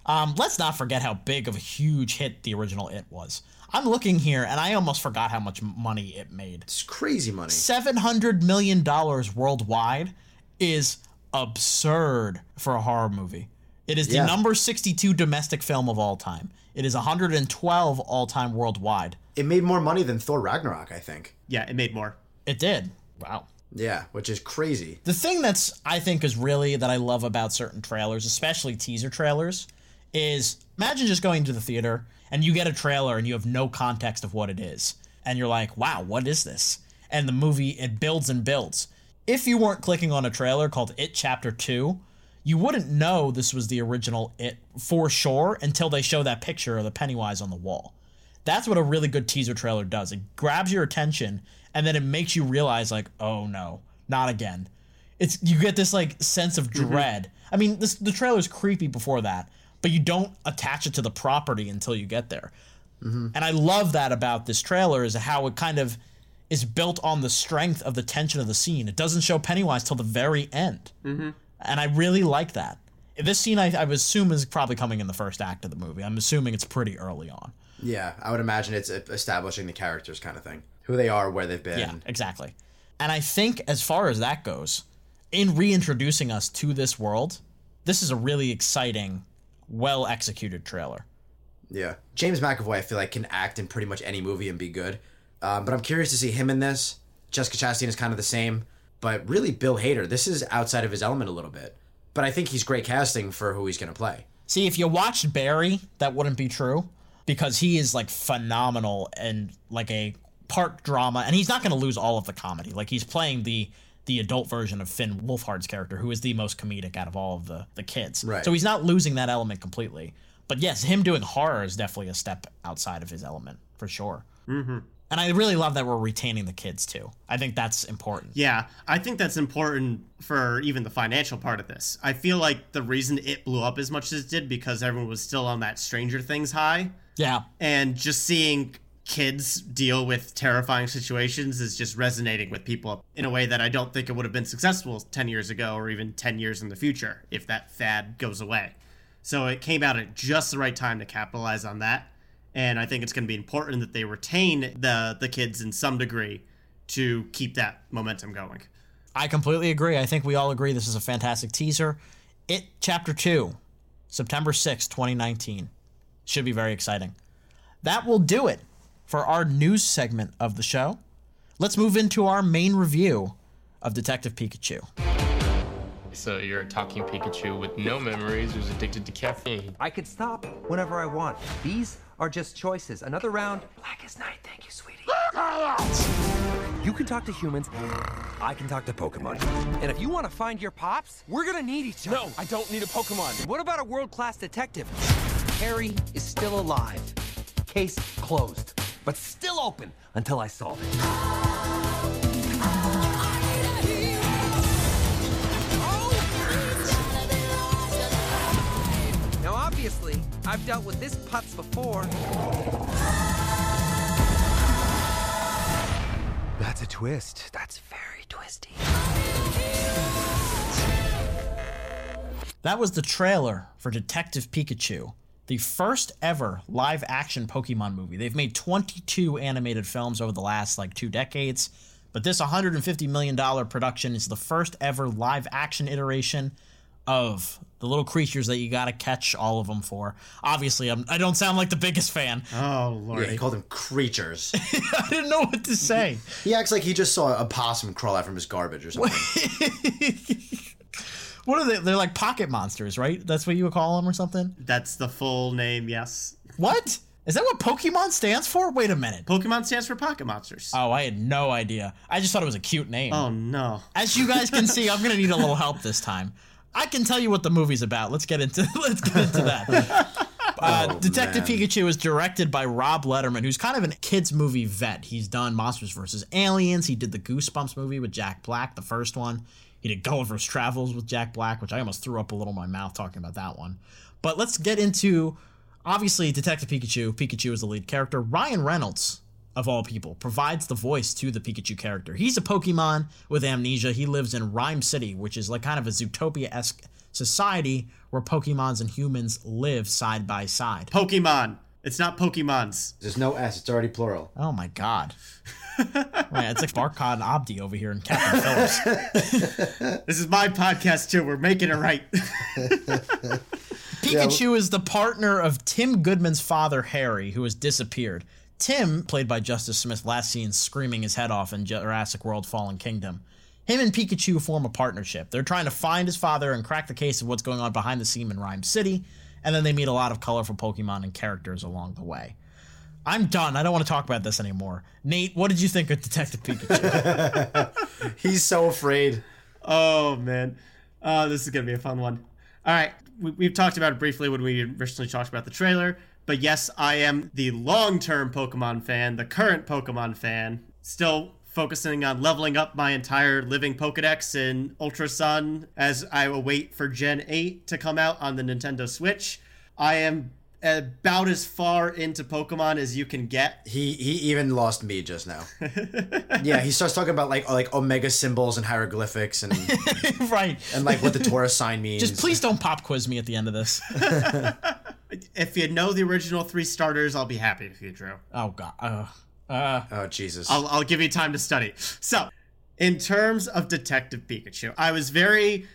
Um, let's not forget how big of a huge hit the original It was. I'm looking here and I almost forgot how much money it made. It's crazy money. $700 million worldwide is absurd for a horror movie. It is the Yeah. number 62 domestic film of all time. It is 112 all time worldwide. It made more money than Thor Ragnarok, I think. Yeah, it made more. It did. Wow. Yeah, which is crazy. The thing that's I think is really that I love about certain trailers, especially teaser trailers, is imagine just going to the theater and you get a trailer and you have no context of what it is. And you're like, wow, what is this? And the movie, it builds and builds. If you weren't clicking on a trailer called It Chapter 2, you wouldn't know this was the original It for sure until they show that picture of the Pennywise on the wall. That's what a really good teaser trailer does. It grabs your attention and then it makes you realize like, oh no, not again. It's you get this like sense of dread. I mean, this the trailer's creepy before that, but you don't attach it to the property until you get there. And I love that about this trailer is how it kind of is built on the strength of the tension of the scene. It doesn't show Pennywise till the very end, Mm-hmm. And I really like that. This scene, I, I would assume, is probably coming in the first act of the movie. I'm assuming it's pretty early on. Yeah, I would imagine it's establishing the characters kind of thing. Who they are, where they've been. Yeah, exactly. And I think as far as that goes, in reintroducing us to this world, this is a really exciting, well executed trailer. Yeah. James McAvoy, I feel like, can act in pretty much any movie and be good. Um, but I'm curious to see him in this. Jessica Chastain is kind of the same. But really, Bill Hader, this is outside of his element a little bit. But I think he's great casting for who he's going to play. See, if you watched Barry, that wouldn't be true because he is like phenomenal and like a part drama, and he's not going to lose all of the comedy. Like he's playing the the adult version of Finn Wolfhard's character, who is the most comedic out of all of the the kids. Right. So he's not losing that element completely. But yes, him doing horror is definitely a step outside of his element for sure. Mm-hmm. And I really love that we're retaining the kids too. I think that's important. Yeah, I think that's important for even the financial part of this. I feel like the reason it blew up as much as it did because everyone was still on that Stranger Things high. Yeah. And just seeing kids deal with terrifying situations is just resonating with people in a way that I don't think it would have been successful 10 years ago or even 10 years in the future if that fad goes away. So it came out at just the right time to capitalize on that. And I think it's going to be important that they retain the the kids in some degree to keep that momentum going. I completely agree. I think we all agree this is a fantastic teaser. It chapter 2 September 6, 2019. Should be very exciting. That will do it for our news segment of the show. Let's move into our main review of Detective Pikachu. So you're a talking Pikachu with no memories who's addicted to caffeine. I could stop whenever I want. These are just choices. Another round. Black as night. Thank you, sweetie. You can talk to humans. I can talk to Pokemon. And if you want to find your pops, we're gonna need each other. No, I don't need a Pokemon. What about a world-class detective? Harry is still alive. Case closed, but still open until I solve it. Now, obviously, I've dealt with this putz before. That's a twist. That's very twisty. That was the trailer for Detective Pikachu, the first ever live action Pokemon movie. They've made 22 animated films over the last like two decades, but this $150 million production is the first ever live action iteration of the little creatures that you got to catch all of them for. Obviously, I'm, I don't sound like the biggest fan. Oh, Lord. Yeah, he called them creatures. I didn't know what to say. he acts like he just saw a possum crawl out from his garbage or something. What are they? They're like pocket monsters, right? That's what you would call them or something? That's the full name, yes. What? Is that what Pokemon stands for? Wait a minute. Pokemon stands for pocket monsters. Oh, I had no idea. I just thought it was a cute name. Oh, no. As you guys can see, I'm going to need a little help this time. I can tell you what the movie's about. Let's get into let's get into that. Uh, Oh, Detective man. Pikachu is directed by Rob Letterman, who's kind of a kids movie vet. He's done Monsters vs. Aliens. He did the Goosebumps movie with Jack Black, the first one. He did Gulliver's Travels with Jack Black, which I almost threw up a little in my mouth talking about that one. But let's get into obviously Detective Pikachu. Pikachu is the lead character. Ryan Reynolds, of all people, provides the voice to the Pikachu character. He's a Pokemon with amnesia. He lives in Rhyme City, which is like kind of a Zootopia esque society where Pokemons and humans live side by side. Pokemon. It's not Pokemons. There's no S. It's already plural. Oh my god. Man, it's like Barkhad Abdi over here in Captain Phillips. This is my podcast, too. We're making it right. Pikachu is the partner of Tim Goodman's father, Harry, who has disappeared. Tim, played by Justice Smith, last seen screaming his head off in Jurassic World Fallen Kingdom. Him and Pikachu form a partnership. They're trying to find his father and crack the case of what's going on behind the scene in Rhyme City, and then they meet a lot of colorful Pokemon and characters along the way. I'm done. I don't want to talk about this anymore. Nate, what did you think of Detective Pikachu? He's so afraid. Oh, man. Uh, this is going to be a fun one. All right. We, we've talked about it briefly when we originally talked about the trailer. But yes, I am the long term Pokemon fan, the current Pokemon fan. Still focusing on leveling up my entire living Pokedex in Ultra Sun as I await for Gen 8 to come out on the Nintendo Switch. I am about as far into Pokemon as you can get. He he even lost me just now. yeah, he starts talking about like uh, like omega symbols and hieroglyphics and right. and like what the Taurus sign means. Just please don't pop quiz me at the end of this. If you know the original three starters, I'll be happy if you, Drew. Oh god. Uh, uh, oh Jesus. I'll, I'll give you time to study. So, in terms of Detective Pikachu, I was very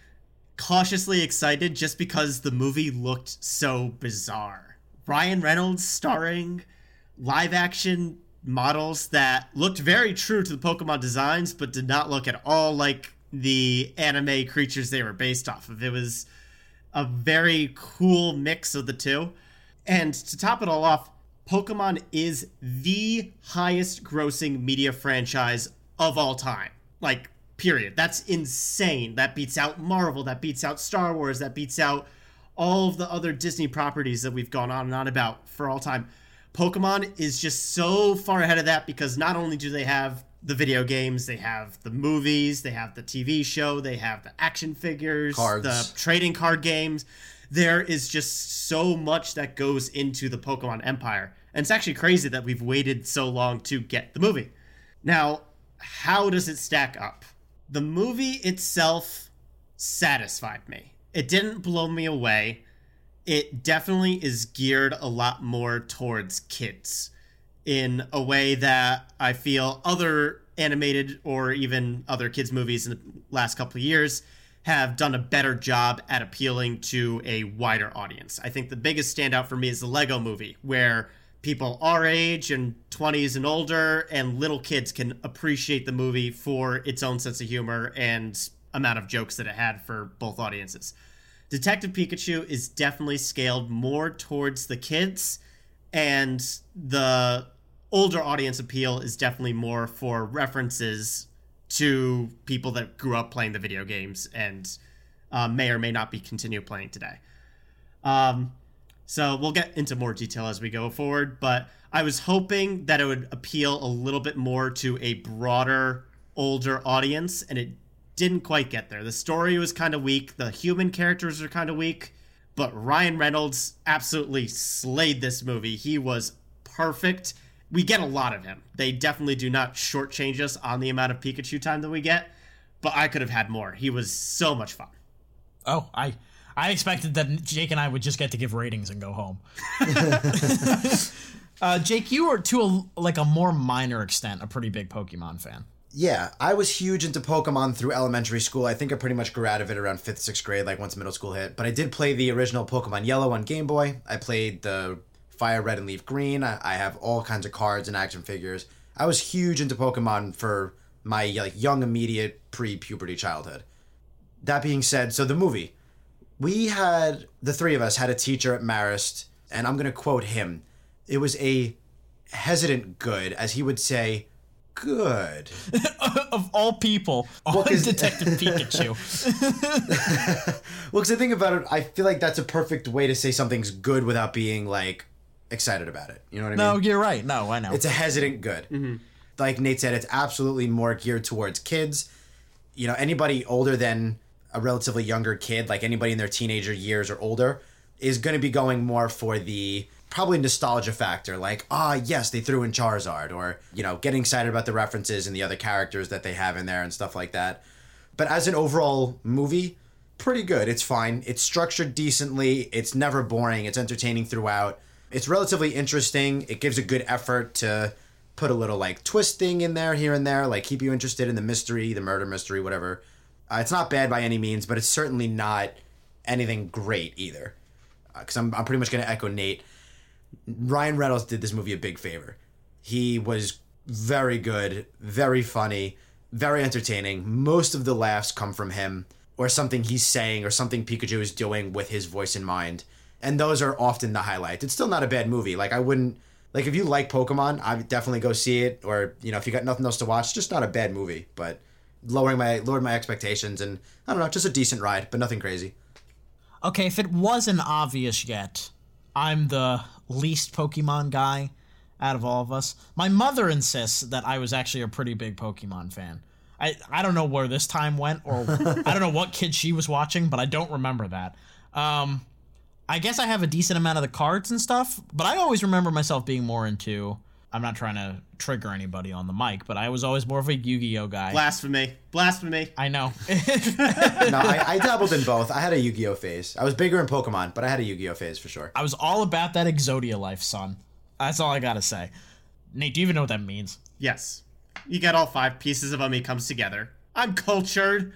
cautiously excited just because the movie looked so bizarre. Ryan Reynolds starring live action models that looked very true to the Pokemon designs, but did not look at all like the anime creatures they were based off of. It was a very cool mix of the two. And to top it all off, Pokemon is the highest grossing media franchise of all time. Like, period. That's insane. That beats out Marvel, that beats out Star Wars, that beats out all of the other Disney properties that we've gone on and on about for all time. Pokemon is just so far ahead of that because not only do they have the video games, they have the movies, they have the TV show, they have the action figures, Cards. the trading card games. There is just so much that goes into the Pokemon empire. And it's actually crazy that we've waited so long to get the movie. Now, how does it stack up? The movie itself satisfied me. It didn't blow me away. It definitely is geared a lot more towards kids in a way that I feel other animated or even other kids movies in the last couple of years have done a better job at appealing to a wider audience. I think the biggest standout for me is the Lego movie, where people our age and 20s and older and little kids can appreciate the movie for its own sense of humor and amount of jokes that it had for both audiences. Detective Pikachu is definitely scaled more towards the kids, and the older audience appeal is definitely more for references to people that grew up playing the video games and uh, may or may not be continue playing today. Um, so we'll get into more detail as we go forward, but I was hoping that it would appeal a little bit more to a broader, older audience, and it didn't quite get there. The story was kind of weak, the human characters are kind of weak, but Ryan Reynolds absolutely slayed this movie. He was perfect. We get a lot of him. They definitely do not shortchange us on the amount of Pikachu time that we get, but I could have had more. He was so much fun. Oh, I I expected that Jake and I would just get to give ratings and go home. uh, Jake, you were to a, like a more minor extent a pretty big Pokemon fan. Yeah, I was huge into Pokemon through elementary school. I think I pretty much grew out of it around fifth, sixth grade, like once middle school hit. But I did play the original Pokemon Yellow on Game Boy. I played the Fire Red and Leaf Green. I, I have all kinds of cards and action figures. I was huge into Pokemon for my like young, immediate pre-puberty childhood. That being said, so the movie, we had the three of us had a teacher at Marist, and I'm gonna quote him. It was a hesitant good, as he would say, good. of all people, well, on Detective Pikachu. well, because I think about it, I feel like that's a perfect way to say something's good without being like excited about it. You know what I no, mean? No, you're right. No, I know. It's a hesitant good. Mm-hmm. Like Nate said, it's absolutely more geared towards kids. You know, anybody older than a relatively younger kid, like anybody in their teenager years or older, is going to be going more for the probably nostalgia factor like ah yes they threw in charizard or you know getting excited about the references and the other characters that they have in there and stuff like that but as an overall movie pretty good it's fine it's structured decently it's never boring it's entertaining throughout it's relatively interesting it gives a good effort to put a little like twisting in there here and there like keep you interested in the mystery the murder mystery whatever uh, it's not bad by any means but it's certainly not anything great either because uh, I'm, I'm pretty much going to echo nate Ryan Reynolds did this movie a big favor. He was very good, very funny, very entertaining. Most of the laughs come from him or something he's saying or something Pikachu is doing with his voice in mind. And those are often the highlights. It's still not a bad movie. Like I wouldn't like if you like Pokemon, I would definitely go see it. Or, you know, if you got nothing else to watch, just not a bad movie. But lowering my lowered my expectations and I don't know, just a decent ride, but nothing crazy. Okay, if it wasn't obvious yet, I'm the least Pokemon guy out of all of us. My mother insists that I was actually a pretty big Pokemon fan. I, I don't know where this time went, or I don't know what kid she was watching, but I don't remember that. Um, I guess I have a decent amount of the cards and stuff, but I always remember myself being more into. I'm not trying to trigger anybody on the mic, but I was always more of a Yu-Gi-Oh guy. Blasphemy! Blasphemy! I know. no, I, I, dabbled in both. I had a Yu-Gi-Oh phase. I was bigger in Pokemon, but I had a Yu-Gi-Oh phase for sure. I was all about that Exodia life, son. That's all I gotta say. Nate, do you even know what that means? Yes. You get all five pieces of them. He comes together. I'm cultured.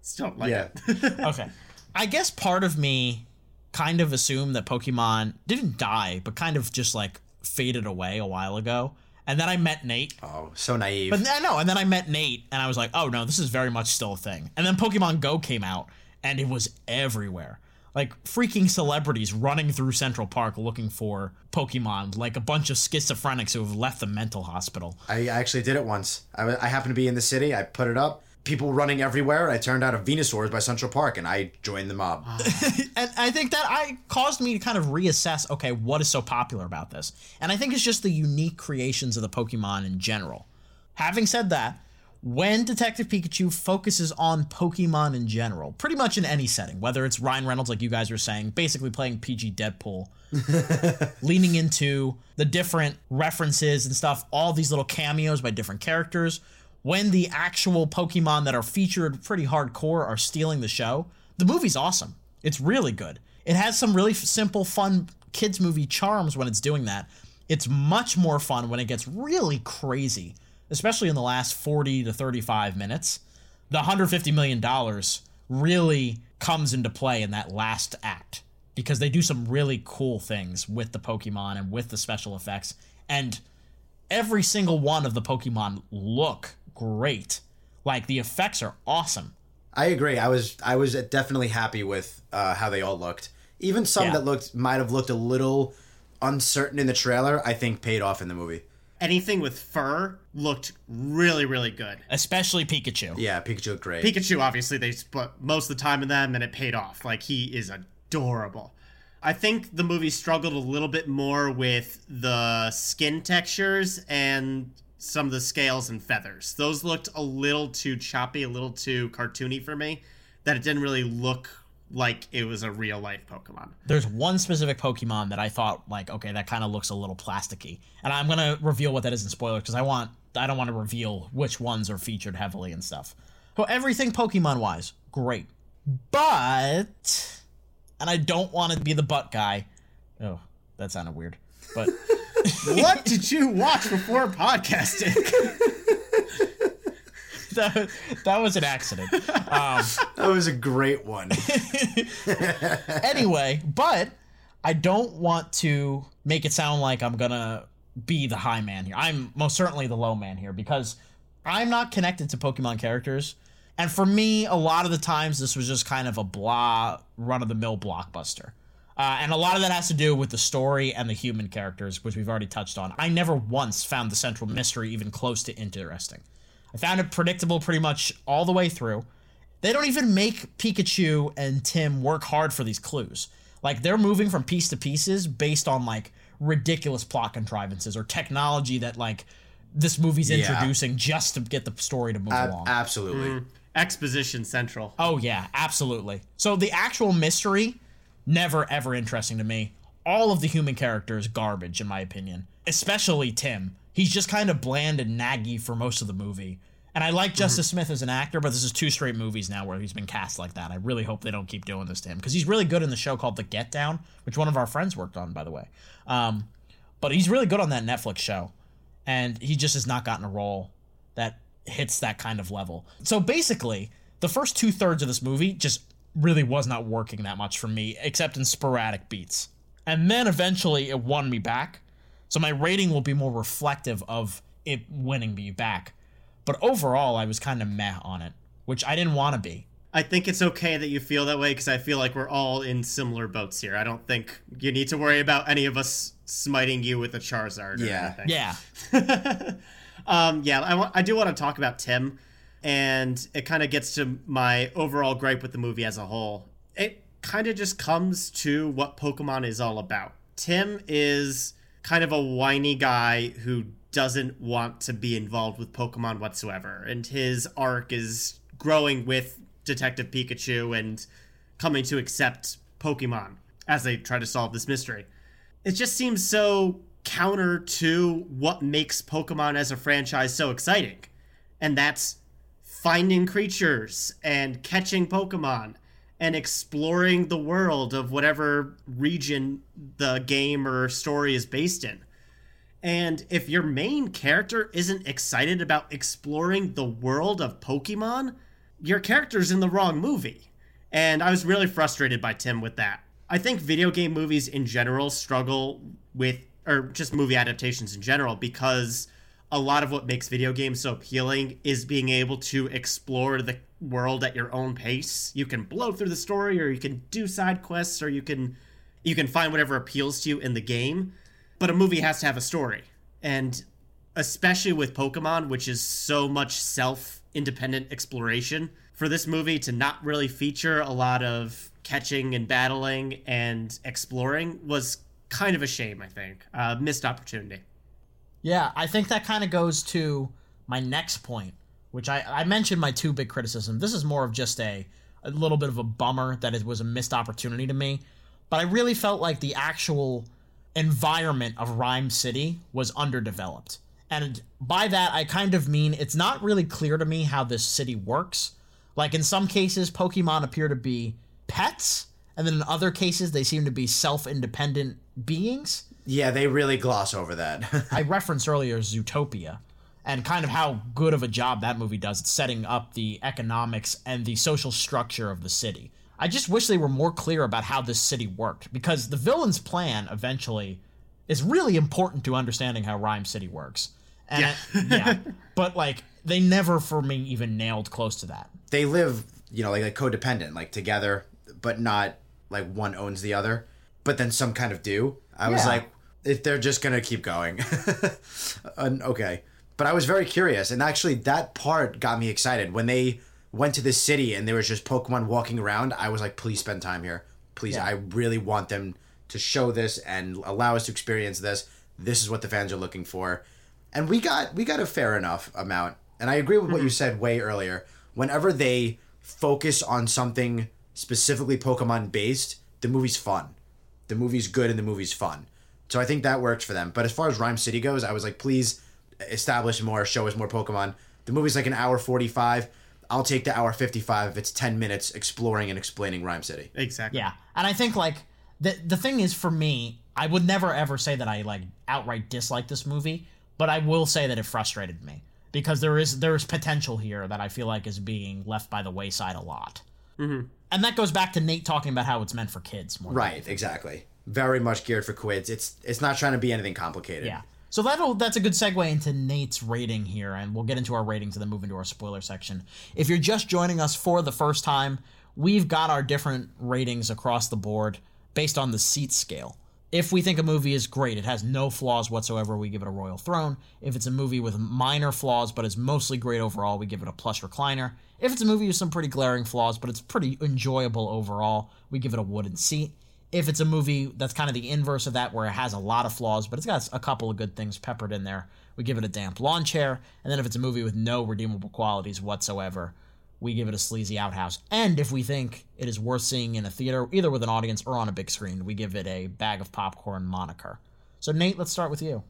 Still like yeah. it. okay. I guess part of me kind of assumed that Pokemon didn't die, but kind of just like faded away a while ago. And then I met Nate. Oh, so naive. But uh, I know. And then I met Nate, and I was like, oh no, this is very much still a thing. And then Pokemon Go came out, and it was everywhere. Like freaking celebrities running through Central Park looking for Pokemon, like a bunch of schizophrenics who have left the mental hospital. I actually did it once. I, I happened to be in the city. I put it up people running everywhere. I turned out a Venusaur's by Central Park, and I joined the mob. and I think that I caused me to kind of reassess. Okay, what is so popular about this? And I think it's just the unique creations of the Pokemon in general. Having said that, when Detective Pikachu focuses on Pokemon in general, pretty much in any setting, whether it's Ryan Reynolds, like you guys were saying, basically playing PG Deadpool, leaning into the different references and stuff, all these little cameos by different characters, when the actual Pokemon that are featured pretty hardcore are stealing the show, the movie's awesome. It's really good. It has some really simple, fun kids' movie charms when it's doing that. It's much more fun when it gets really crazy, especially in the last 40 to 35 minutes. The $150 million really comes into play in that last act because they do some really cool things with the Pokemon and with the special effects. And every single one of the Pokemon look great. Like the effects are awesome. I agree. I was I was definitely happy with uh, how they all looked. Even some Yeah. that looked might have looked a little uncertain in the trailer, I think paid off in the movie. Anything with fur looked really, really good. Especially Pikachu. Yeah, Pikachu looked great. Pikachu, obviously, they spent most of the time in them, and it paid off. Like he is adorable. I think the movie struggled a little bit more with the skin textures and some of the scales and feathers. Those looked a little too choppy, a little too cartoony for me. That it didn't really look like it was a real life Pokemon. There's one specific Pokemon that I thought like, okay, that kind of looks a little plasticky, and I'm gonna reveal what that is in spoilers because I want I don't want to reveal which ones are featured heavily and stuff. So everything Pokemon wise, great, but and I don't want to be the butt guy. Oh, that sounded weird, but what did you watch before podcasting? that, that was an accident. Um, that was a great one. anyway, but I don't want to make it sound like I'm gonna be the high man here. I'm most certainly the low man here because I'm not connected to Pokemon characters. And for me, a lot of the times this was just kind of a blah, run of the mill blockbuster. Uh, and a lot of that has to do with the story and the human characters, which we've already touched on. I never once found the central mystery even close to interesting. I found it predictable pretty much all the way through. They don't even make Pikachu and Tim work hard for these clues. Like they're moving from piece to pieces based on like ridiculous plot contrivances or technology that like this movie's Yeah. introducing just to get the story to move Ab- along. absolutely. Mm. Exposition Central. Oh yeah, absolutely. So the actual mystery never ever interesting to me. All of the human characters garbage in my opinion, especially Tim. He's just kind of bland and naggy for most of the movie. And I like Justice Smith as an actor, but this is two straight movies now where he's been cast like that. I really hope they don't keep doing this to him because he's really good in the show called The Get Down, which one of our friends worked on, by the way. Um, but he's really good on that Netflix show, and he just has not gotten a role that hits that kind of level. So basically, the first two thirds of this movie just really was not working that much for me, except in sporadic beats. And then eventually it won me back. So my rating will be more reflective of it winning me back. But overall, I was kind of meh on it, which I didn't want to be. I think it's okay that you feel that way because I feel like we're all in similar boats here. I don't think you need to worry about any of us smiting you with a Charizard. Or Yeah. anything. Yeah. um, yeah, I, wa- I do want to talk about Tim, and it kind of gets to my overall gripe with the movie as a whole. It kind of just comes to what Pokemon is all about. Tim is kind of a whiny guy who doesn't want to be involved with Pokemon whatsoever, and his arc is growing with Detective Pikachu and coming to accept Pokemon as they try to solve this mystery it just seems so counter to what makes Pokemon as a franchise so exciting. And that's finding creatures and catching Pokemon and exploring the world of whatever region the game or story is based in. And if your main character isn't excited about exploring the world of Pokemon, your character's in the wrong movie. And I was really frustrated by Tim with that. I think video game movies in general struggle with, or just movie adaptations in general, because a lot of what makes video games so appealing is being able to explore the world at your own pace. You can blow through the story, or you can do side quests, or you can you can find whatever appeals to you in the game. But a movie has to have a story, and especially with Pokemon, which is so much self independent exploration, for this movie to not really feature a lot of catching and battling and exploring was kind of a shame, I think. Uh, missed opportunity. Yeah, I think that kind of goes to my next point, which I, I mentioned my two big criticisms. This is more of just a, a little bit of a bummer that it was a missed opportunity to me. But I really felt like the actual environment of Rhyme City was underdeveloped. And by that, I kind of mean it's not really clear to me how this city works. Like in some cases, Pokemon appear to be pets, and then in other cases, they seem to be self independent beings. Yeah, they really gloss over that. I referenced earlier Zootopia, and kind of how good of a job that movie does at setting up the economics and the social structure of the city. I just wish they were more clear about how this city worked because the villain's plan eventually is really important to understanding how Rhyme City works. And Yeah. yeah. But like they never for me even nailed close to that. They live, you know, like, like codependent, like together, but not like one owns the other. But then some kind of do. I was like, if they're just gonna keep going, And, okay. But I was very curious, and actually, that part got me excited when they went to this city and there was just Pokemon walking around. I was like, please spend time here, please. Yeah. I really want them to show this and allow us to experience this. This is what the fans are looking for, and we got we got a fair enough amount. And I agree with what you mm-hmm. said way earlier. Whenever they focus on something specifically Pokemon based, the movie's fun. The movie's good and the movie's fun. So I think that works for them. But as far as Rhyme City goes, I was like, please establish more, show us more Pokemon. The movie's like an hour 45. I'll take the hour 55 if it's 10 minutes exploring and explaining Rhyme City. Exactly. Yeah, and I think like the the thing is for me, I would never ever say that I like outright dislike this movie, but I will say that it frustrated me because there is there is potential here that I feel like is being left by the wayside a lot, Mhm. and that goes back to Nate talking about how it's meant for kids more. than Right, exactly. Very much geared for quids. It's it's not trying to be anything complicated. Yeah. So that'll that's a good segue into Nate's rating here, and we'll get into our ratings and then move into our spoiler section. If you're just joining us for the first time, we've got our different ratings across the board based on the seat scale. If we think a movie is great, it has no flaws whatsoever, we give it a royal throne. If it's a movie with minor flaws but is mostly great overall, we give it a plus recliner. If it's a movie with some pretty glaring flaws but it's pretty enjoyable overall, we give it a wooden seat if it's a movie that's kind of the inverse of that, where it has a lot of flaws, but it's got a couple of good things peppered in there, we give it a damp lawn chair. And then if it's a movie with no redeemable qualities whatsoever, we give it a sleazy outhouse. And if we think it is worth seeing in a theater, either with an audience or on a big screen, we give it a bag of popcorn moniker. So, Nate, let's start with you.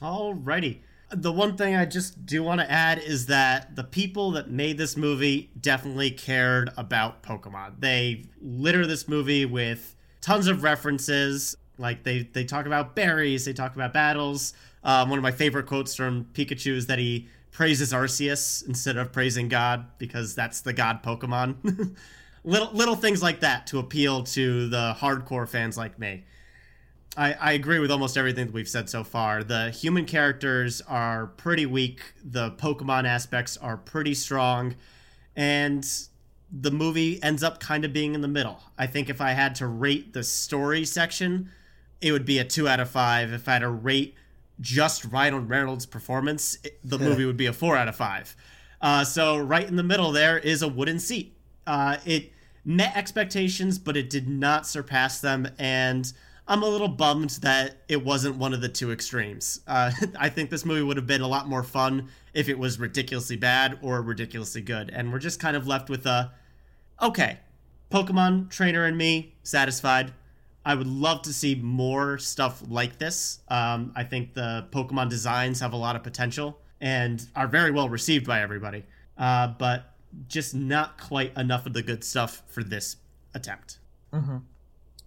Alrighty. The one thing I just do want to add is that the people that made this movie definitely cared about Pokemon. They litter this movie with tons of references. Like they they talk about berries, they talk about battles. Um, one of my favorite quotes from Pikachu is that he praises Arceus instead of praising God because that's the God Pokemon. little little things like that to appeal to the hardcore fans like me. I, I agree with almost everything that we've said so far. The human characters are pretty weak. The Pokemon aspects are pretty strong. And the movie ends up kind of being in the middle. I think if I had to rate the story section, it would be a two out of five. If I had to rate just Ryan Reynolds' performance, it, the movie would be a four out of five. Uh, so right in the middle there is a wooden seat. Uh, it met expectations, but it did not surpass them, and I'm a little bummed that it wasn't one of the two extremes. Uh, I think this movie would have been a lot more fun if it was ridiculously bad or ridiculously good, and we're just kind of left with a okay, Pokemon trainer and me satisfied. I would love to see more stuff like this. Um, I think the Pokemon designs have a lot of potential and are very well received by everybody, uh, but just not quite enough of the good stuff for this attempt. Mm-hmm.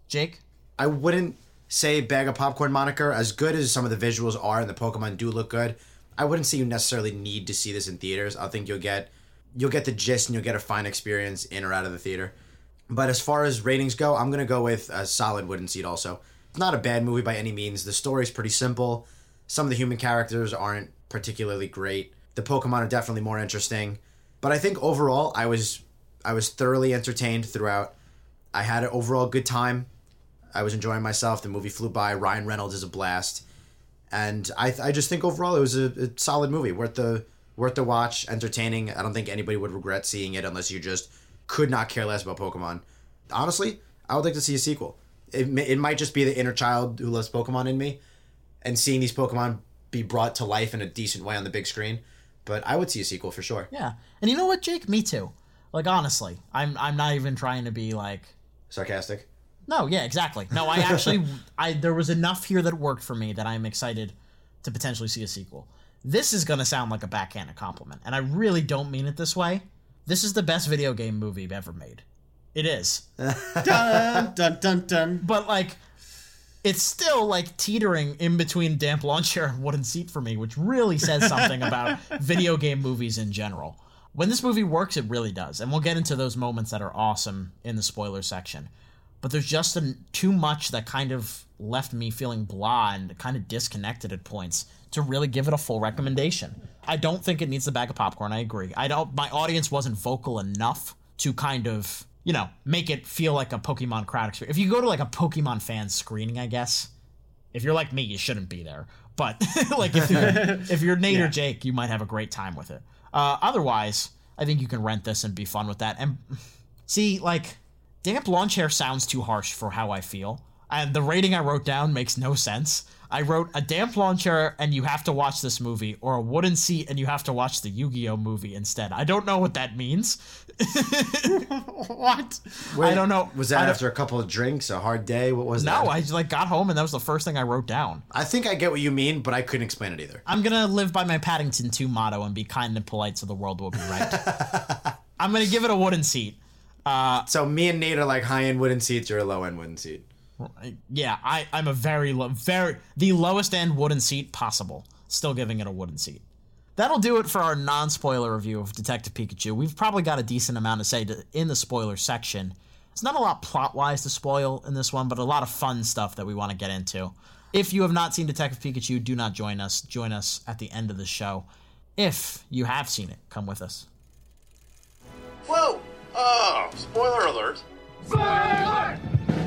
Jake? I wouldn't say bag of popcorn moniker as good as some of the visuals are and the Pokemon do look good. I wouldn't say you necessarily need to see this in theaters. I think you'll get you'll get the gist and you'll get a fine experience in or out of the theater. But as far as ratings go, I'm gonna go with a solid wooden seat. Also, it's not a bad movie by any means. The story's pretty simple. Some of the human characters aren't particularly great. The Pokemon are definitely more interesting. But I think overall, I was I was thoroughly entertained throughout. I had an overall good time. I was enjoying myself. The movie flew by. Ryan Reynolds is a blast, and I I just think overall it was a, a solid movie, worth the worth the watch, entertaining. I don't think anybody would regret seeing it unless you just could not care less about Pokemon. Honestly, I would like to see a sequel. It, it might just be the inner child who loves Pokemon in me, and seeing these Pokemon be brought to life in a decent way on the big screen. But I would see a sequel for sure. Yeah. And you know what, Jake? Me too. Like honestly, I'm I'm not even trying to be like Sarcastic. No, yeah, exactly. No, I actually I there was enough here that worked for me that I'm excited to potentially see a sequel. This is going to sound like a backhanded compliment, and I really don't mean it this way. This is the best video game movie I've ever made. It is. dun dun dun dun. But like it's still like teetering in between damp lawn chair and wooden seat for me, which really says something about video game movies in general. When this movie works, it really does, and we'll get into those moments that are awesome in the spoiler section. But there's just an, too much that kind of left me feeling blah and kind of disconnected at points to really give it a full recommendation. I don't think it needs a bag of popcorn. I agree. I don't. My audience wasn't vocal enough to kind of you know make it feel like a Pokemon crowd experience. If you go to like a Pokemon fan screening, I guess if you're like me, you shouldn't be there. But like if you're if you're Nate Yeah. or Jake, you might have a great time with it. Uh, otherwise, I think you can rent this and be fun with that. And see, like damp lawn chair sounds too harsh for how I feel. And the rating I wrote down makes no sense. I wrote a damp lawn chair and you have to watch this movie, or a wooden seat and you have to watch the Yu Gi Oh movie instead. I don't know what that means. what? I don't know. Was that don't- after a couple of drinks, a hard day? What was that? No, I like got home and that was the first thing I wrote down. I think I get what you mean, but I couldn't explain it either. I'm gonna live by my Paddington 2 motto and be kind and polite so the world will be right. I'm gonna give it a wooden seat. Uh, so me and Nate are like high end wooden seats, you're a low end wooden seat. Yeah, I, I'm a very low, very the lowest end wooden seat possible. Still giving it a wooden seat. That'll do it for our non-spoiler review of Detective Pikachu. We've probably got a decent amount to say to, in the spoiler section. It's not a lot plot-wise to spoil in this one, but a lot of fun stuff that we want to get into. If you have not seen Detective Pikachu, do not join us. Join us at the end of the show. If you have seen it, come with us. Whoa! Oh, spoiler alert. Spoiler!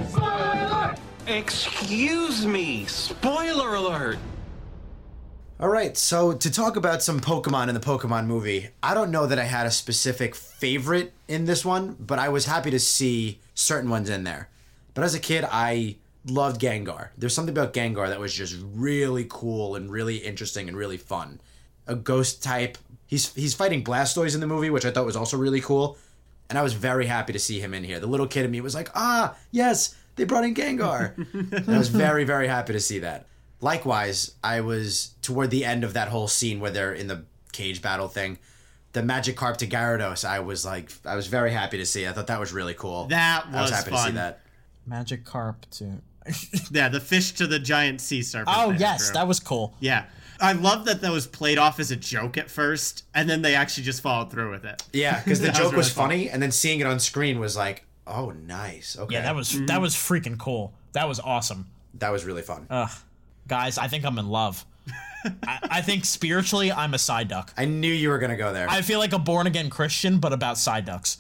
Spoiler! Excuse me, spoiler alert. All right, so to talk about some Pokemon in the Pokemon movie, I don't know that I had a specific favorite in this one, but I was happy to see certain ones in there. But as a kid, I loved Gengar. There's something about Gengar that was just really cool and really interesting and really fun. A ghost type. He's he's fighting Blastoise in the movie, which I thought was also really cool. And I was very happy to see him in here. The little kid in me was like, "Ah, yes, they brought in Gengar." And I was very very happy to see that. Likewise, I was toward the end of that whole scene where they're in the cage battle thing. The Magikarp to Gyarados, I was like, I was very happy to see. I thought that was really cool. That I was was happy to see fun. that. Magikarp to yeah, the fish to the giant sea serpent. Oh thing, yes, Drew. that was cool. Yeah. I love that that was played off as a joke at first, and then they actually just followed through with it. Yeah, because the joke was, really fun. funny, and then seeing it on screen was like, oh, nice. Okay. Yeah, that was mm-hmm. that was freaking cool. That was awesome. that was really fun. Ugh, guys, I think I'm in love. I, I think spiritually, I'm a Psyduck. I knew you were gonna go there. I feel like a born again Christian, but about Psyducks.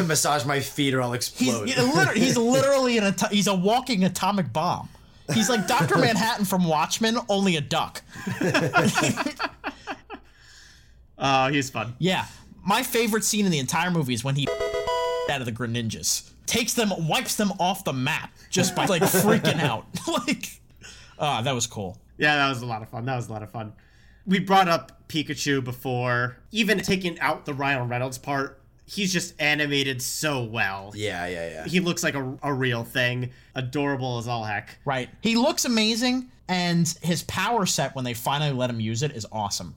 Massage my feet or I'll He's explode. yeah, literally, he's literally an ato- he's a walking atomic bomb. He's like Doctor Manhattan from Watchmen, only a duck. Oh, he's fun. Yeah, my favorite scene in the entire movie is when he out of the Greninjas, takes them, wipes them off the map just by like freaking out. like, ah, that was cool. Yeah, that was a lot of fun. That was a lot of fun. We brought up Pikachu before. Even taking out the Ryan Reynolds part, he's just animated so well. yeah, yeah, yeah. He looks like a, a real thing. Adorable as all heck. Right. He looks amazing, and his power set when they finally let him use it is awesome.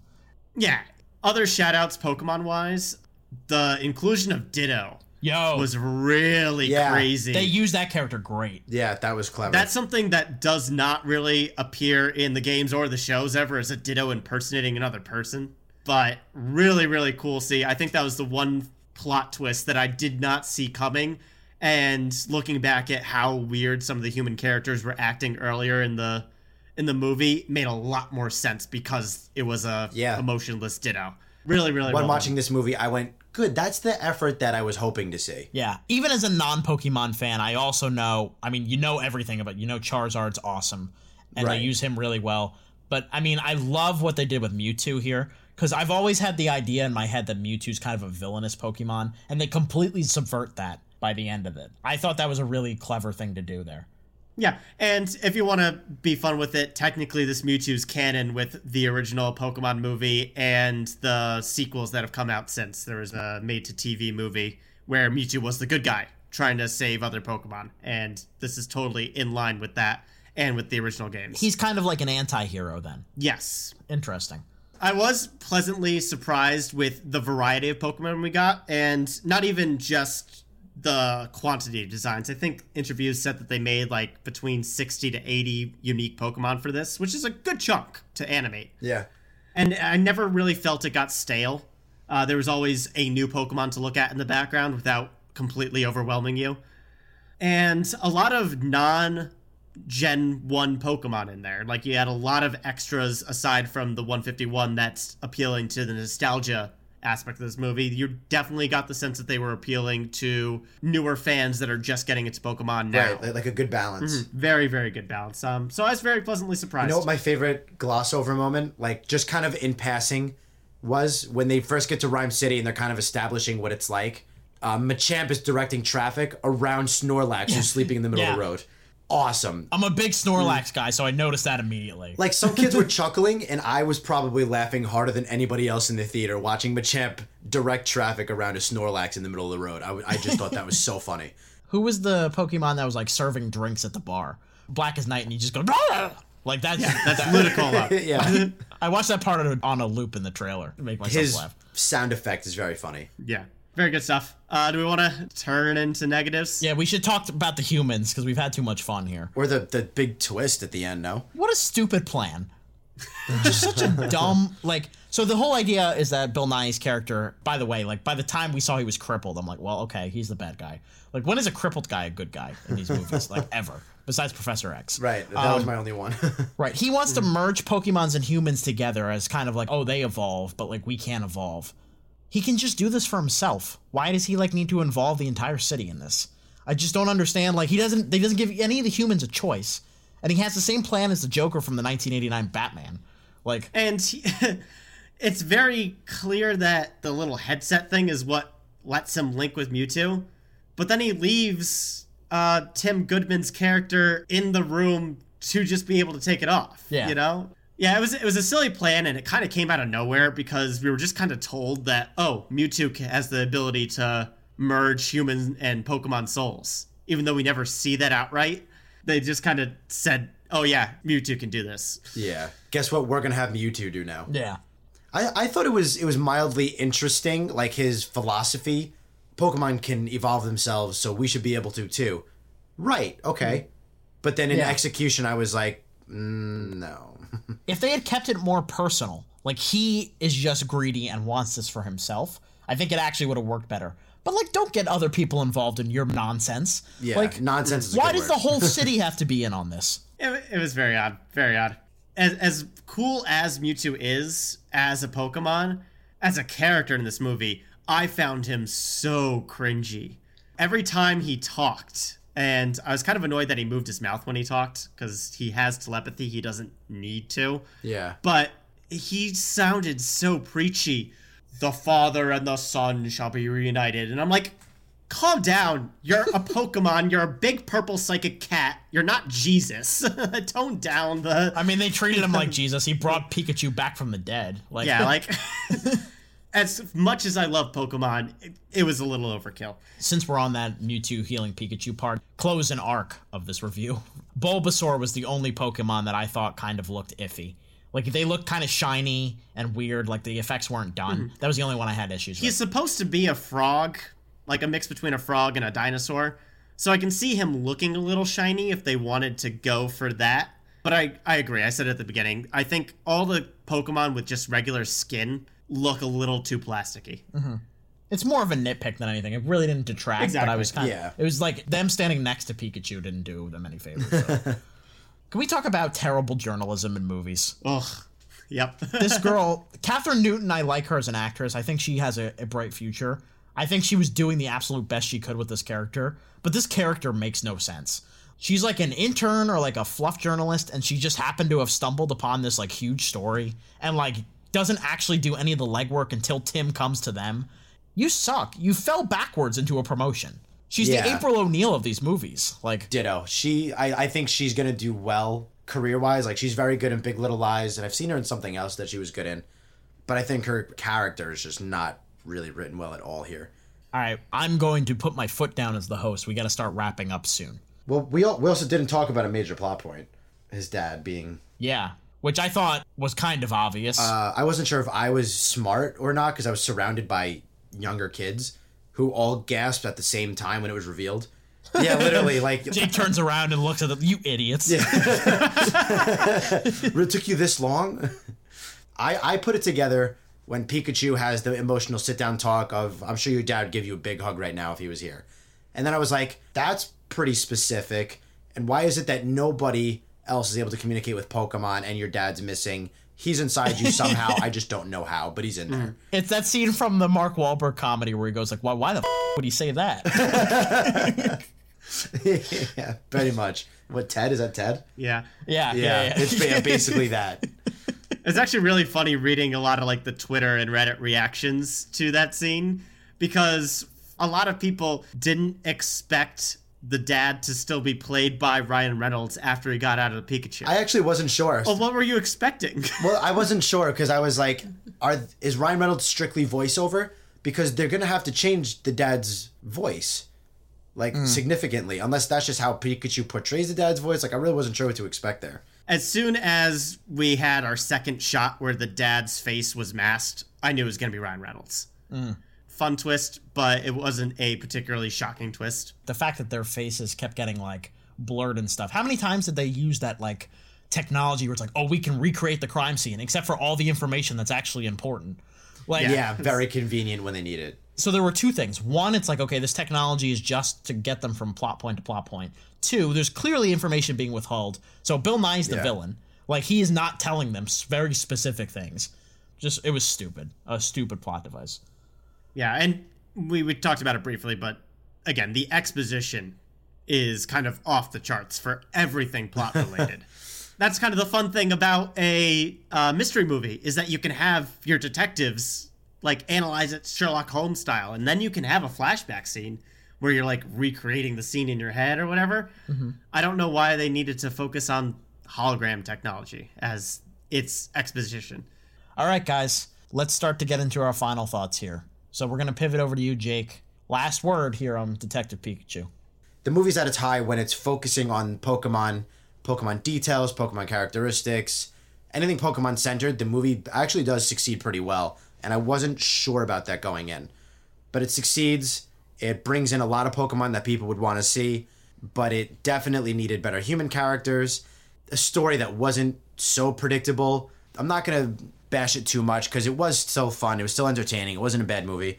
Yeah. Other shoutouts Pokemon wise, the inclusion of Ditto Yo, was really Yeah. crazy. they use that character great. Yeah, that was clever. That's something that does not really appear in the games or the shows ever as a Ditto impersonating another person. But really, really cool. See, I think that was the one plot twist that I did not see coming. And looking back at how weird some of the human characters were acting earlier in the in the movie made a lot more sense because it was a Yeah. emotionless Ditto. Really, really. when well watching done. this movie, I went, good, that's the effort that I was hoping to see. Yeah. Even as a non Pokemon fan, I also know, I mean, you know everything about, you know, Charizard's awesome, and Right. they use him really well. But I mean, I love what they did with Mewtwo here, because I've always had the idea in my head that Mewtwo's kind of a villainous Pokemon, and they completely subvert that by the end of it. I thought that was a really clever thing to do there. Yeah, and if you want to be fun with it, technically this Mewtwo's canon with the original Pokemon movie and the sequels that have come out since. There was a made-to-TV movie where Mewtwo was the good guy trying to save other Pokemon, and this is totally in line with that and with the original games. He's kind of like an anti hero then. yes. Interesting. I was pleasantly surprised with the variety of Pokemon we got, and not even just the quantity of designs. I think interviews said that they made like between 60 to 80 unique Pokemon for this, which is a good chunk to animate. Yeah. And I never really felt it got stale. Uh, there was always a new Pokemon to look at in the background without completely overwhelming you. And a lot of non Gen 1 Pokemon in there. Like you had a lot of extras aside from the 151 that's appealing to the nostalgia aspect of this movie. You definitely got the sense that they were appealing to newer fans that are just getting into Pokemon now. Right, like a good balance. Mhm. Very, very good balance. Um, so I was very pleasantly surprised. You know what my favorite gloss over moment, like just kind of in passing, was when they first get to Rhyme City and they're kind of establishing what it's like. Um, Machamp is directing traffic around Snorlax, who's sleeping in the middle of the road. Awesome. I'm a big Snorlax mm. guy, so I noticed that immediately. Like some kids were chuckling, and I was probably laughing harder than anybody else in the theater watching Machamp direct traffic around a Snorlax in the middle of the road. I just thought that was so funny. Who was the Pokemon that was like serving drinks at the bar? Black as Night, and you just go "Rah!" like that's that's that- Ludicolo. yeah. I watched that part on a, on a loop in the trailer to make myself His laugh. sound effect is very funny. Yeah. Very good stuff. Uh, do we want to turn into negatives? Yeah, we should talk about the humans because we've had too much fun here. Or the, the big twist at the end, no? What a stupid plan. Just such a dumb like. So the whole idea is that Bill Nighy's character. By the way, like by the time we saw he was crippled, I'm like, well, okay, he's the bad guy. Like, when is a crippled guy a good guy in these movies? like ever, besides Professor X. Right. That was Um, my only one. Right. He wants to merge Pokemons and humans together as kind of like, oh, they evolve, but like we can't evolve. He can just do this for himself. Why does he like need to involve the entire city in this? I just don't understand. Like he doesn't he doesn't give any of the humans a choice. And he has the same plan as the Joker from the 1989 Batman. Like And he, it's very clear that the little headset thing is what lets him link with Mewtwo. But then he leaves uh, Tim Goodman's character in the room to just be able to take it off. Yeah. You know? Yeah, it was it was a silly plan, and it kind of came out of nowhere because we were just kind of told that oh, Mewtwo has the ability to merge human and Pokemon souls, even though we never see that outright. They just kind of said, "Oh yeah, Mewtwo can do this." Yeah. Guess what? We're gonna have Mewtwo do now. Yeah. I, I thought it was it was mildly interesting, like his philosophy. Pokemon can evolve themselves, so we should be able to too. Right? Okay. But then in Yeah. execution, I was like, mm, no. If they had kept it more personal, like he is just greedy and wants this for himself, I think it actually would have worked better. But like, don't get other people involved in your nonsense. Yeah, like nonsense is a Why good does word. the whole city have to be in on this? It, it was very odd. Very odd. As, as cool as Mewtwo is as a Pokemon, as a character in this movie, I found him so cringy. Every time he talked, and I was kind of annoyed that he moved his mouth when he talked, because he has telepathy, he doesn't need to. Yeah. But he sounded so preachy. The father and the son shall be reunited. And I'm like, calm down. You're a Pokemon. You're a big purple psychic cat. You're not Jesus. Tone down the. I mean, they treated him like Jesus. He brought Pikachu back from the dead. Like, yeah, like. As much as I love Pokemon, it, it was a little overkill. since we're on that Mewtwo healing Pikachu part, close an arc of this review. Bulbasaur was the only Pokemon that I thought kind of looked iffy. Like they looked kind of shiny and weird. Like the effects weren't done. Mhm. That was the only one I had issues He's with. He's supposed to be a frog, like a mix between a frog and a dinosaur. So I can see him looking a little shiny if they wanted to go for that. But I, I agree. I said it at the beginning. I think all the Pokemon with just regular skin look a little too plasticky. Mhm. It's more of a nitpick than anything. It really didn't detract, but I Exactly. was kind of. Yeah. It was like them standing next to Pikachu didn't do them any favors. so. Can we talk about terrible journalism in movies? Ugh. Yep. this girl, Kathryn Newton, I like her as an actress. I think she has a, a bright future. I think she was doing the absolute best she could with this character, but this character makes no sense. She's like an intern or like a fluff journalist, and she just happened to have stumbled upon this like huge story and like doesn't actually do any of the legwork until Tim comes to them. You suck. You fell backwards into a promotion. She's the April O'Neil of these movies. Like Ditto. She, I, I think she's gonna do well career wise. Like she's very good in Big Little Lies, and I've seen her in something else that she was good in. But I think her character is just not really written well at all here. All right, I'm going to put my foot down as the host. We got to start wrapping up soon. Well, we al- we also didn't talk about a major plot point. His dad being. Yeah, which I thought was kind of obvious. Uh, I wasn't sure if I was smart or not because I was surrounded by younger kids. who all gasped at the same time when it was revealed. Yeah, literally, like Jake turns around and looks at them. You idiots! it took you this long. I I put it together when Pikachu has the emotional sit down talk of I'm sure your dad would give you a big hug right now if he was here, and then I was like, that's pretty specific. And why is it that nobody else is able to communicate with Pokemon and your dad's missing? He's inside you somehow. I just don't know how, but he's in there. Mm. It's that scene from the Mark Wahlberg comedy where he goes like, "Why? Why the f- would he say that?" yeah, pretty much. What Ted is that? Ted? Yeah. Yeah, yeah. yeah, yeah. It's basically that. It's actually really funny reading a lot of like the Twitter and Reddit reactions to that scene because a lot of people didn't expect the dad to still be played by Ryan Reynolds after he got out of the Pikachu. I actually wasn't sure. Well, what were you expecting? Well, I wasn't sure because I was like, "Are is Ryan Reynolds strictly voiceover?" Because they're gonna have to change the dad's voice, like significantly, unless that's just how Pikachu portrays the dad's voice. Like, I really wasn't sure what to expect there. As soon as we had our second shot where the dad's face was masked, I knew it was going to be Ryan Reynolds. Mm. Fun twist, but it wasn't a particularly shocking twist. The fact that their faces kept getting like blurred and stuff. How many times did they use that like technology where it's like, oh, we can recreate the crime scene, except for all the information that's actually important. Like, yeah, very convenient when they need it. so there were two things. One, it's like, okay, this technology is just to get them from plot point to plot point. Two, there's clearly information being withheld. So Bill Nighy's the Yeah. villain. Like he is not telling them very specific things. Just it was stupid. A stupid plot device. Yeah, and we, we talked about it briefly, but again, the exposition is kind of off the charts for everything plot related. That's kind of the fun thing about a uh, mystery movie is that you can have your detectives like analyze it Sherlock Holmes style, and then you can have a flashback scene where you're like recreating the scene in your head or whatever. I don't know why they needed to focus on hologram technology as its exposition. All right, guys, let's start to get into our final thoughts here. So we're gonna pivot over to you, Jake. Last word here on Detective Pikachu. The movie's at its high when it's focusing on Pokemon, Pokemon details, Pokemon characteristics, anything Pokemon centered. The movie actually does succeed pretty well, and I wasn't sure about that going in, but it succeeds. It brings in a lot of Pokemon that people would want to see, but it definitely needed better human characters, a story that wasn't so predictable. I'm not gonna bash it too much because it was still fun. It was still entertaining. It wasn't a bad movie,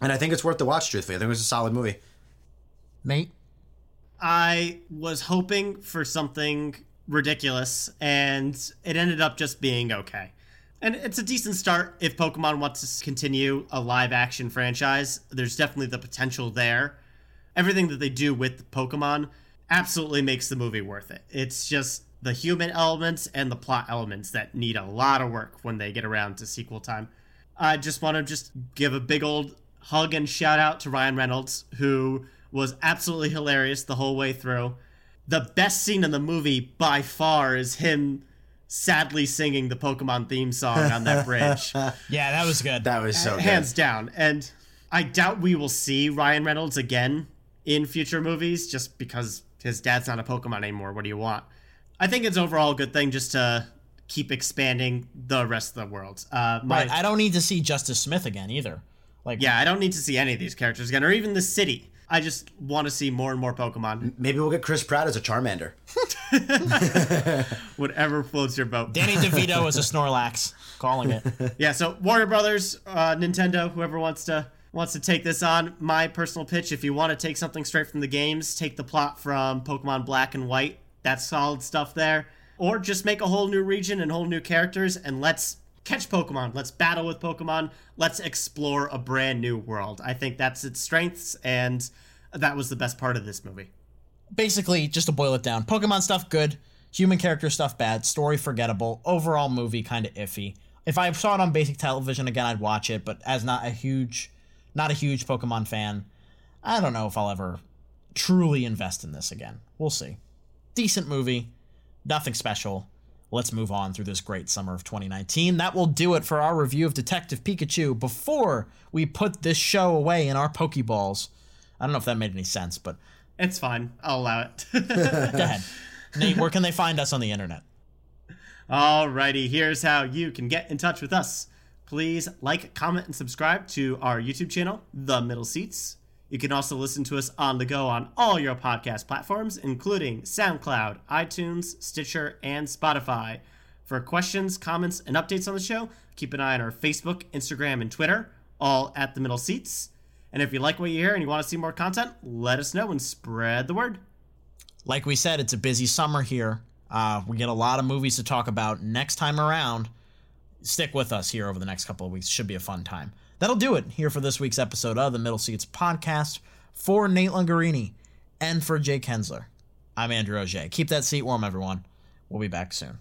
and I think it's worth the watch. Truthfully, I think it was a solid movie. Mate. I was hoping for something ridiculous, and it ended up just being okay. And it's a decent start if Pokemon wants to continue a live action franchise. There's definitely the potential there. Everything that they do with Pokemon absolutely makes the movie worth it. It's just the human elements and the plot elements that need a lot of work when they get around to sequel time. I just want to just give a big old hug and shout out to Ryan Reynolds, who was absolutely hilarious the whole way through. The best scene in the movie by far is him sadly singing the Pokemon theme song on that bridge. Yeah, that was good. That was so good. Hands down. And I doubt we will see Ryan Reynolds again in future movies just because his dad's not a Pokemon anymore. What do you want? I think it's overall a good thing just to keep expanding the rest of the world. Uh, my, Right, I don't need to see Justice Smith again either. Like, yeah, I don't need to see any of these characters again, or even the city. I just want to see more and more Pokemon. Maybe we'll get Chris Pratt as a Charmander. Whatever floats your boat. Danny DeVito as a Snorlax, calling it. yeah, so Warner Brothers, uh, Nintendo, whoever wants to wants to take this on. My personal pitch: if you want to take something straight from the games, take the plot from Pokemon Black and White. That's solid stuff there. Or just make a whole new region and whole new characters, and let's catch Pokemon. Let's battle with Pokemon. Let's explore a brand new world. I think that's its strengths, and that was the best part of this movie. Basically, just to boil it down, Pokemon stuff good, human character stuff bad, story forgettable, overall movie kind of iffy. If I saw it on basic television again, I'd watch it, but as not a huge, not a huge Pokemon fan, I don't know if I'll ever truly invest in this again. We'll see. Decent movie, nothing special. Let's move on through this great summer of 2019. That will do it for our review of Detective Pikachu. Before we put this show away in our Pokeballs, I don't know if that made any sense, but It's fine. I'll allow it. go ahead. Nate, where can they find us on the internet? Alrighty, here's how you can get in touch with us. please like, comment, and subscribe to our YouTube channel, The Middle Seats. You can also listen to us on the go on all your podcast platforms, including SoundCloud, iTunes, Stitcher, and Spotify. For questions, comments, and updates on the show, keep an eye on our Facebook, Instagram, and Twitter, all at The Middle Seats. And if you like what you hear and you want to see more content, let us know and spread the word. Like we said, it's a busy summer here. Uh, we get a lot of movies to talk about next time around. Stick with us here over the next couple of weeks. Should be a fun time. That'll do it here for this week's episode of the Middle Seats podcast. For Nate Lungarini and for Jake Hensler, I'm Andrew Auger. Keep that seat warm, everyone. We'll be back soon.